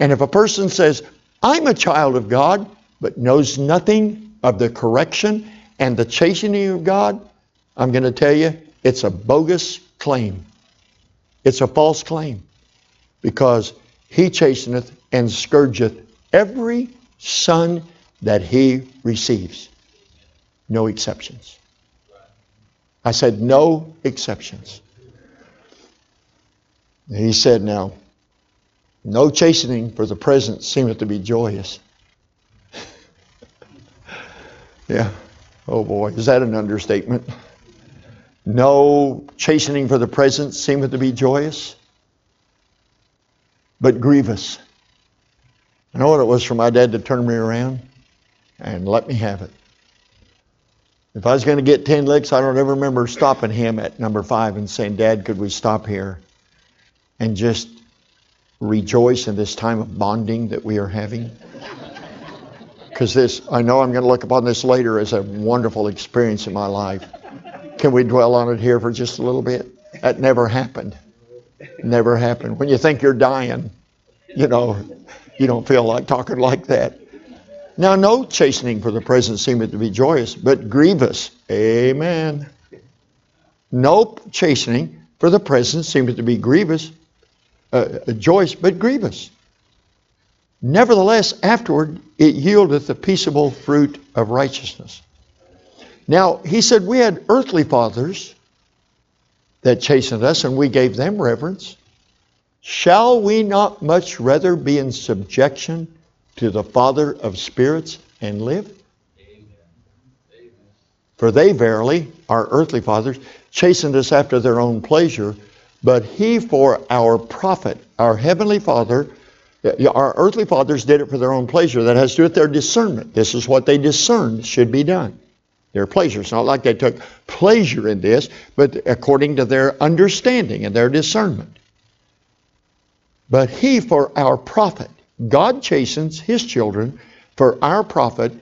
And if a person says, I'm a child of God, but knows nothing of the correction and the chastening of God, I'm going to tell you, it's a bogus claim. It's a false claim because he chasteneth and scourgeth every son that he receives. No exceptions. I said, no exceptions. And he said, now, no chastening for the present seemeth to be joyous. <laughs> yeah. Oh boy, is that an understatement? No chastening for the present seemeth to be joyous, but grievous. I know what it was for my dad to turn me around and let me have it. If I was going to get 10 licks, I don't ever remember stopping him at number five and saying, Dad, could we stop here and just rejoice in this time of bonding that we are having? <laughs> Because this, I know I'm going to look upon this later as a wonderful experience in my life. Can we dwell on it here for just a little bit? That never happened. Never happened. When you think you're dying, you know, you don't feel like talking like that. Now, no chastening for the present seemeth to be joyous, but grievous. Amen. No chastening for the present seemeth to be grievous, uh, joyous, but grievous. Nevertheless, afterward it yieldeth the peaceable fruit of righteousness. Now, he said, We had earthly fathers that chastened us, and we gave them reverence. Shall we not much rather be in subjection to the Father of spirits and live? For they verily, our earthly fathers, chastened us after their own pleasure, but he for our profit. Our heavenly Father, our earthly fathers did it for their own pleasure. That has to do with their discernment. This is what they discerned should be done their pleasure. It's not like they took pleasure in this, but according to their understanding and their discernment. But he for our profit. God chastens his children for our profit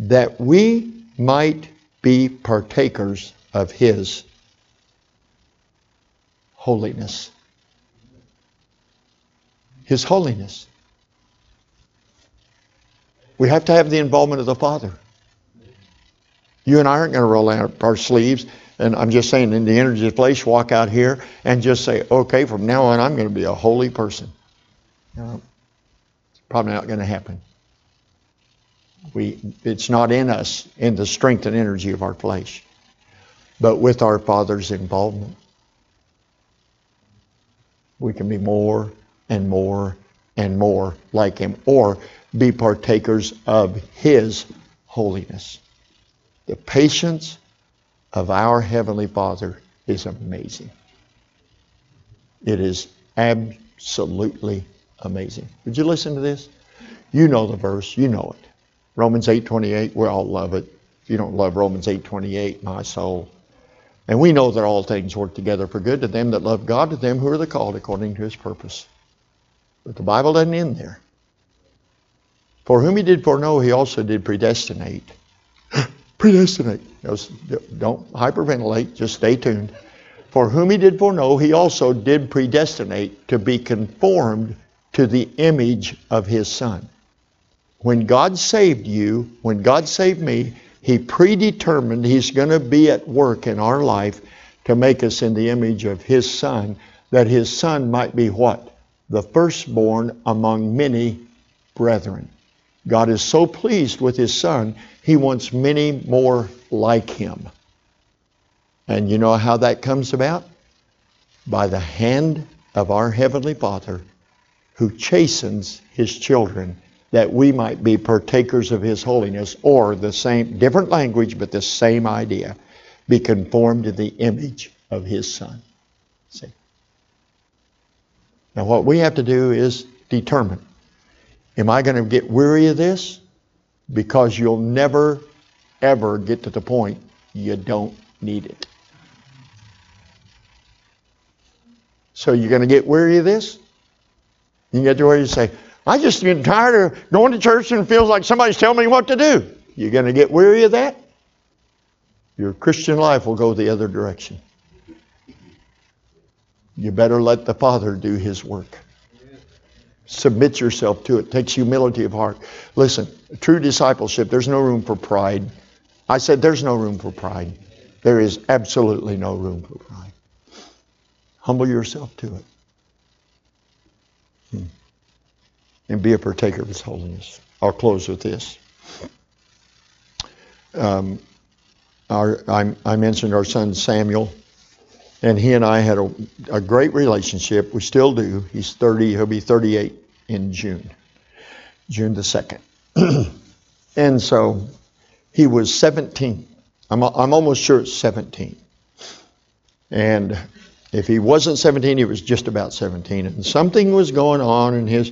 that we might be partakers of his holiness. His holiness. We have to have the involvement of the Father. You and I aren't going to roll out our sleeves, and I'm just saying, in the energy of flesh, walk out here and just say, okay, from now on, I'm going to be a holy person. No, it's probably not going to happen. We, it's not in us, in the strength and energy of our flesh, but with our Father's involvement. We can be more and more and more like Him, or be partakers of His holiness. The patience of our Heavenly Father is amazing. It is absolutely amazing. Would you listen to this? You know the verse, you know it. Romans 8:28, we all love it. If you don't love Romans 8:28, my soul. And we know that all things work together for good to them that love God, to them who are the called according to his purpose. But the Bible doesn't end there. For whom he did foreknow, he also did predestinate predestinate. Don't hyperventilate, just stay tuned. For whom he did foreknow, he also did predestinate to be conformed to the image of his Son. When God saved you, when God saved me, he predetermined he's going to be at work in our life to make us in the image of his Son, that his Son might be what? The firstborn among many brethren. God is so pleased with his Son, he wants many more like him. And you know how that comes about? By the hand of our Heavenly Father who chastens his children that we might be partakers of his holiness, or the same, different language, but the same idea. be conformed to the image of his son. See? Now, what we have to do is determine am I going to get weary of this? Because you'll never, ever get to the point you don't need it. So you're going to get weary of this? You get to where you say, I just get tired of going to church and it feels like somebody's telling me what to do. You're going to get weary of that? Your Christian life will go the other direction. You better let the Father do His work. Submit yourself to it. it. Takes humility of heart. Listen, true discipleship, there's no room for pride. I said there's no room for pride. There is absolutely no room for pride. Humble yourself to it. Hmm. And be a partaker of His holiness. I'll close with this. Um, our, I, I, mentioned our son Samuel, and he and I had a, a great relationship. We still do. He's 30, he'll be 38 in June, June the 2nd. <clears throat> and so he was 17. I'm, I'm almost sure it's 17. And if he wasn't 17, he was just about 17. And something was going on in his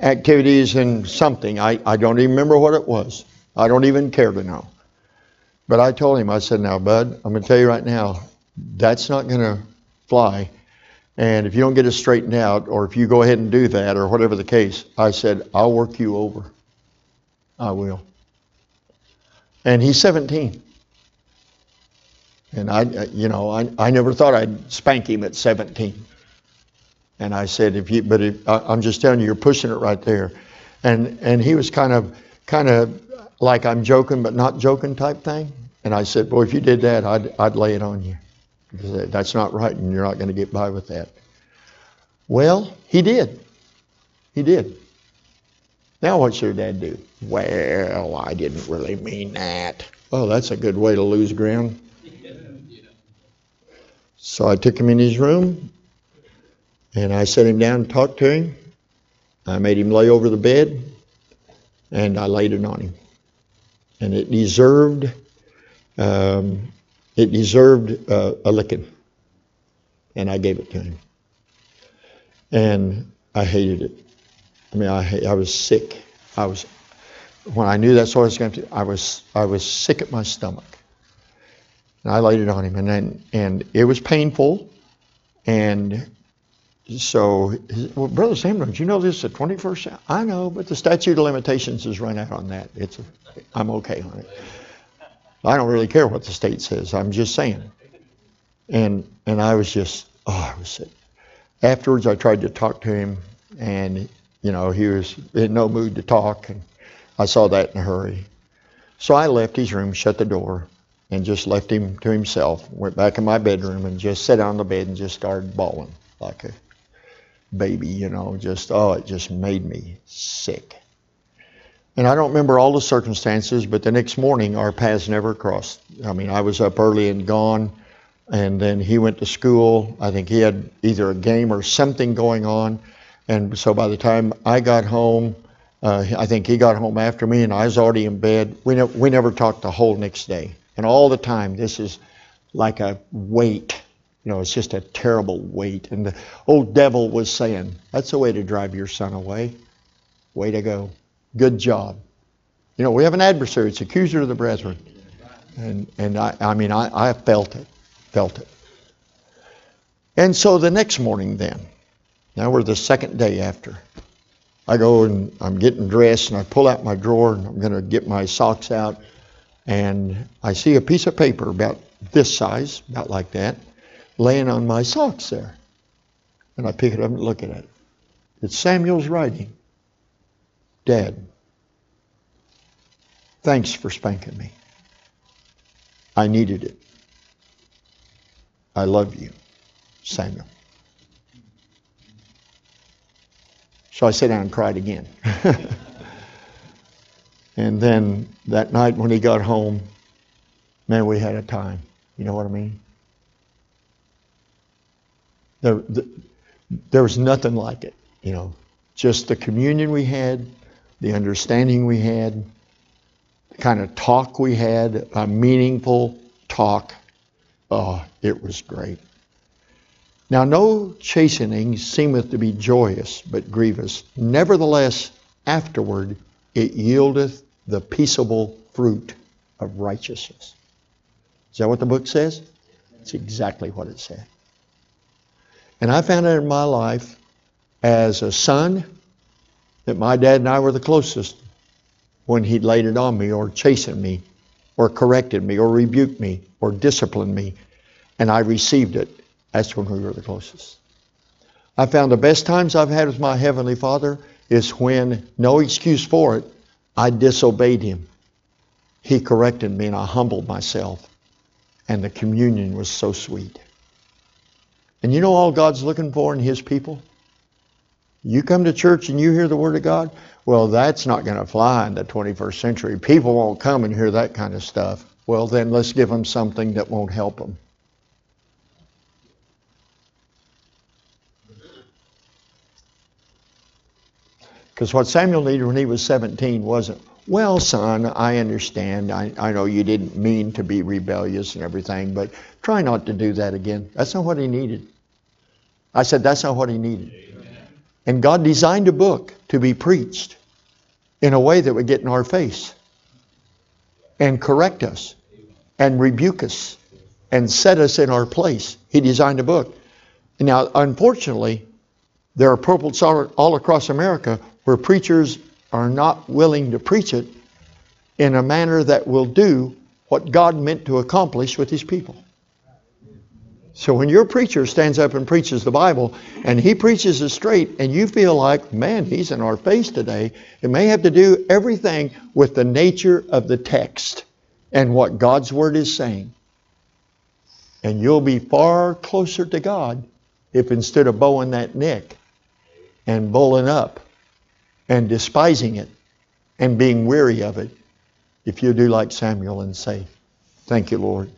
activities and something. I, I don't even remember what it was. I don't even care to know. But I told him, I said, now, bud, I'm going to tell you right now, that's not going to fly. And if you don't get it straightened out, or if you go ahead and do that, or whatever the case, I said, I'll work you over. I will. And he's 17. And I, uh, you know, I, I never thought I'd spank him at 17. And I said, if you, but if, I, I'm just telling you, you're pushing it right there. And and he was kind of, kind of like I'm joking but not joking type thing. And I said, boy, if you did that, I'd, I'd lay it on you. That's not right, and you're not going to get by with that. Well, he did. He did. Now, what should dad do? Well, I didn't really mean that. Oh, that's a good way to lose ground. So I took him in his room and I set him down and talked to him. I made him lay over the bed and I laid it on him. And it deserved um, it deserved uh, a licking. And I gave it to him. And I hated it. I mean, I, I was sick. I was, when I knew that's what I was going to I was, I was sick at my stomach. And I laid it on him, and then, and it was painful. And so, well, Brother Sam, don't you know this is the 21st? I know, but the statute of limitations has run out on that. It's, a, I'm okay on it. I don't really care what the state says. I'm just saying. And and I was just, oh, I was sick. Afterwards, I tried to talk to him, and you know, he was in no mood to talk, and I saw that in a hurry. So I left his room, shut the door, and just left him to himself. Went back in my bedroom and just sat on the bed and just started bawling like a baby, you know, just, oh, it just made me sick. And I don't remember all the circumstances, but the next morning our paths never crossed. I mean, I was up early and gone, and then he went to school. I think he had either a game or something going on. And so by the time I got home, uh, I think he got home after me, and I was already in bed. We, ne- we never talked the whole next day. And all the time, this is like a weight. You know, it's just a terrible weight. And the old devil was saying, That's the way to drive your son away. Way to go. Good job. You know, we have an adversary, it's accuser of the brethren. And, and I, I mean, I, I felt it, felt it. And so the next morning, then, now we're the second day after. I go and I'm getting dressed and I pull out my drawer and I'm going to get my socks out. And I see a piece of paper about this size, about like that, laying on my socks there. And I pick it up and look at it. It's Samuel's writing. Dad, thanks for spanking me. I needed it. I love you, Samuel. So I sat down and cried again. <laughs> and then that night when he got home, man, we had a time. You know what I mean? There, the, there was nothing like it, you know. Just the communion we had, the understanding we had, the kind of talk we had, a meaningful talk. Oh, it was great. Now, no chastening seemeth to be joyous, but grievous. Nevertheless, afterward it yieldeth the peaceable fruit of righteousness. Is that what the book says? It's exactly what it said. And I found it in my life as a son that my dad and I were the closest when he'd laid it on me or chastened me or corrected me or rebuked me or disciplined me. And I received it. That's when we were the closest. I found the best times I've had with my Heavenly Father is when, no excuse for it, I disobeyed Him. He corrected me and I humbled myself. And the communion was so sweet. And you know all God's looking for in His people? You come to church and you hear the Word of God, well, that's not going to fly in the 21st century. People won't come and hear that kind of stuff. Well, then let's give them something that won't help them. Because what Samuel needed when he was 17 wasn't, well, son, I understand. I, I know you didn't mean to be rebellious and everything, but try not to do that again. That's not what he needed. I said, that's not what he needed. And God designed a book to be preached in a way that would get in our face and correct us and rebuke us and set us in our place. He designed a book. Now, unfortunately, there are pulpits all across America where preachers are not willing to preach it in a manner that will do what God meant to accomplish with His people. So when your preacher stands up and preaches the Bible and he preaches it straight and you feel like, man, he's in our face today, it may have to do everything with the nature of the text and what God's Word is saying. And you'll be far closer to God if instead of bowing that neck and bowling up and despising it and being weary of it, if you do like Samuel and say, Thank you, Lord,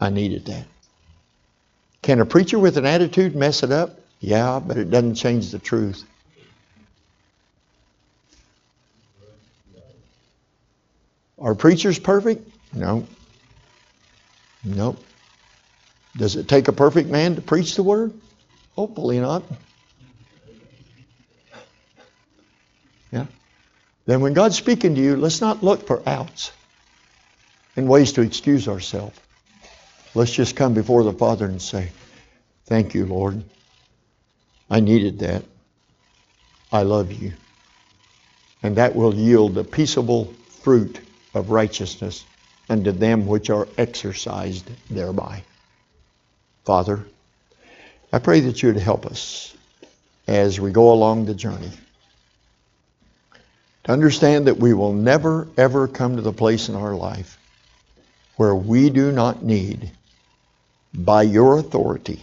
I needed that. Can a preacher with an attitude mess it up? Yeah, but it doesn't change the truth. Are preachers perfect? No. No. Does it take a perfect man to preach the word? Hopefully not. Yeah. Then when God's speaking to you, let's not look for outs and ways to excuse ourselves. Let's just come before the Father and say, Thank you, Lord. I needed that. I love you. And that will yield the peaceable fruit of righteousness unto them which are exercised thereby. Father, I pray that you would help us as we go along the journey to understand that we will never, ever come to the place in our life where we do not need by your authority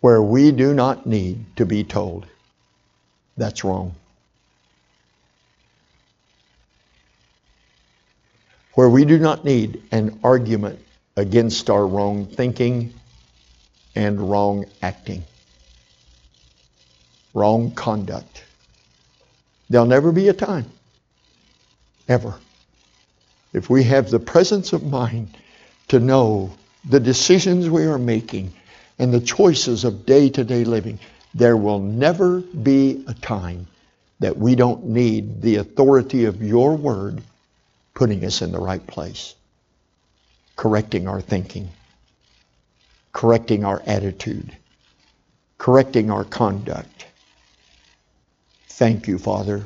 where we do not need to be told. That's wrong. Where we do not need an argument against our wrong thinking and wrong acting, wrong conduct. There'll never be a time, ever, if we have the presence of mind to know the decisions we are making and the choices of day to day living, there will never be a time that we don't need the authority of your word putting us in the right place, correcting our thinking, correcting our attitude, correcting our conduct. Thank you, Father,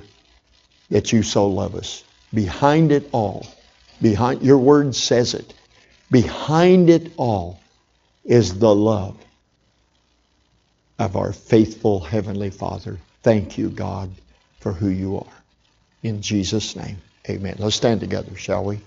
that you so love us. Behind it all, behind your word says it, behind it all is the love of our faithful Heavenly Father. Thank you, God, for who you are. In Jesus' name, amen. Let's stand together, shall we?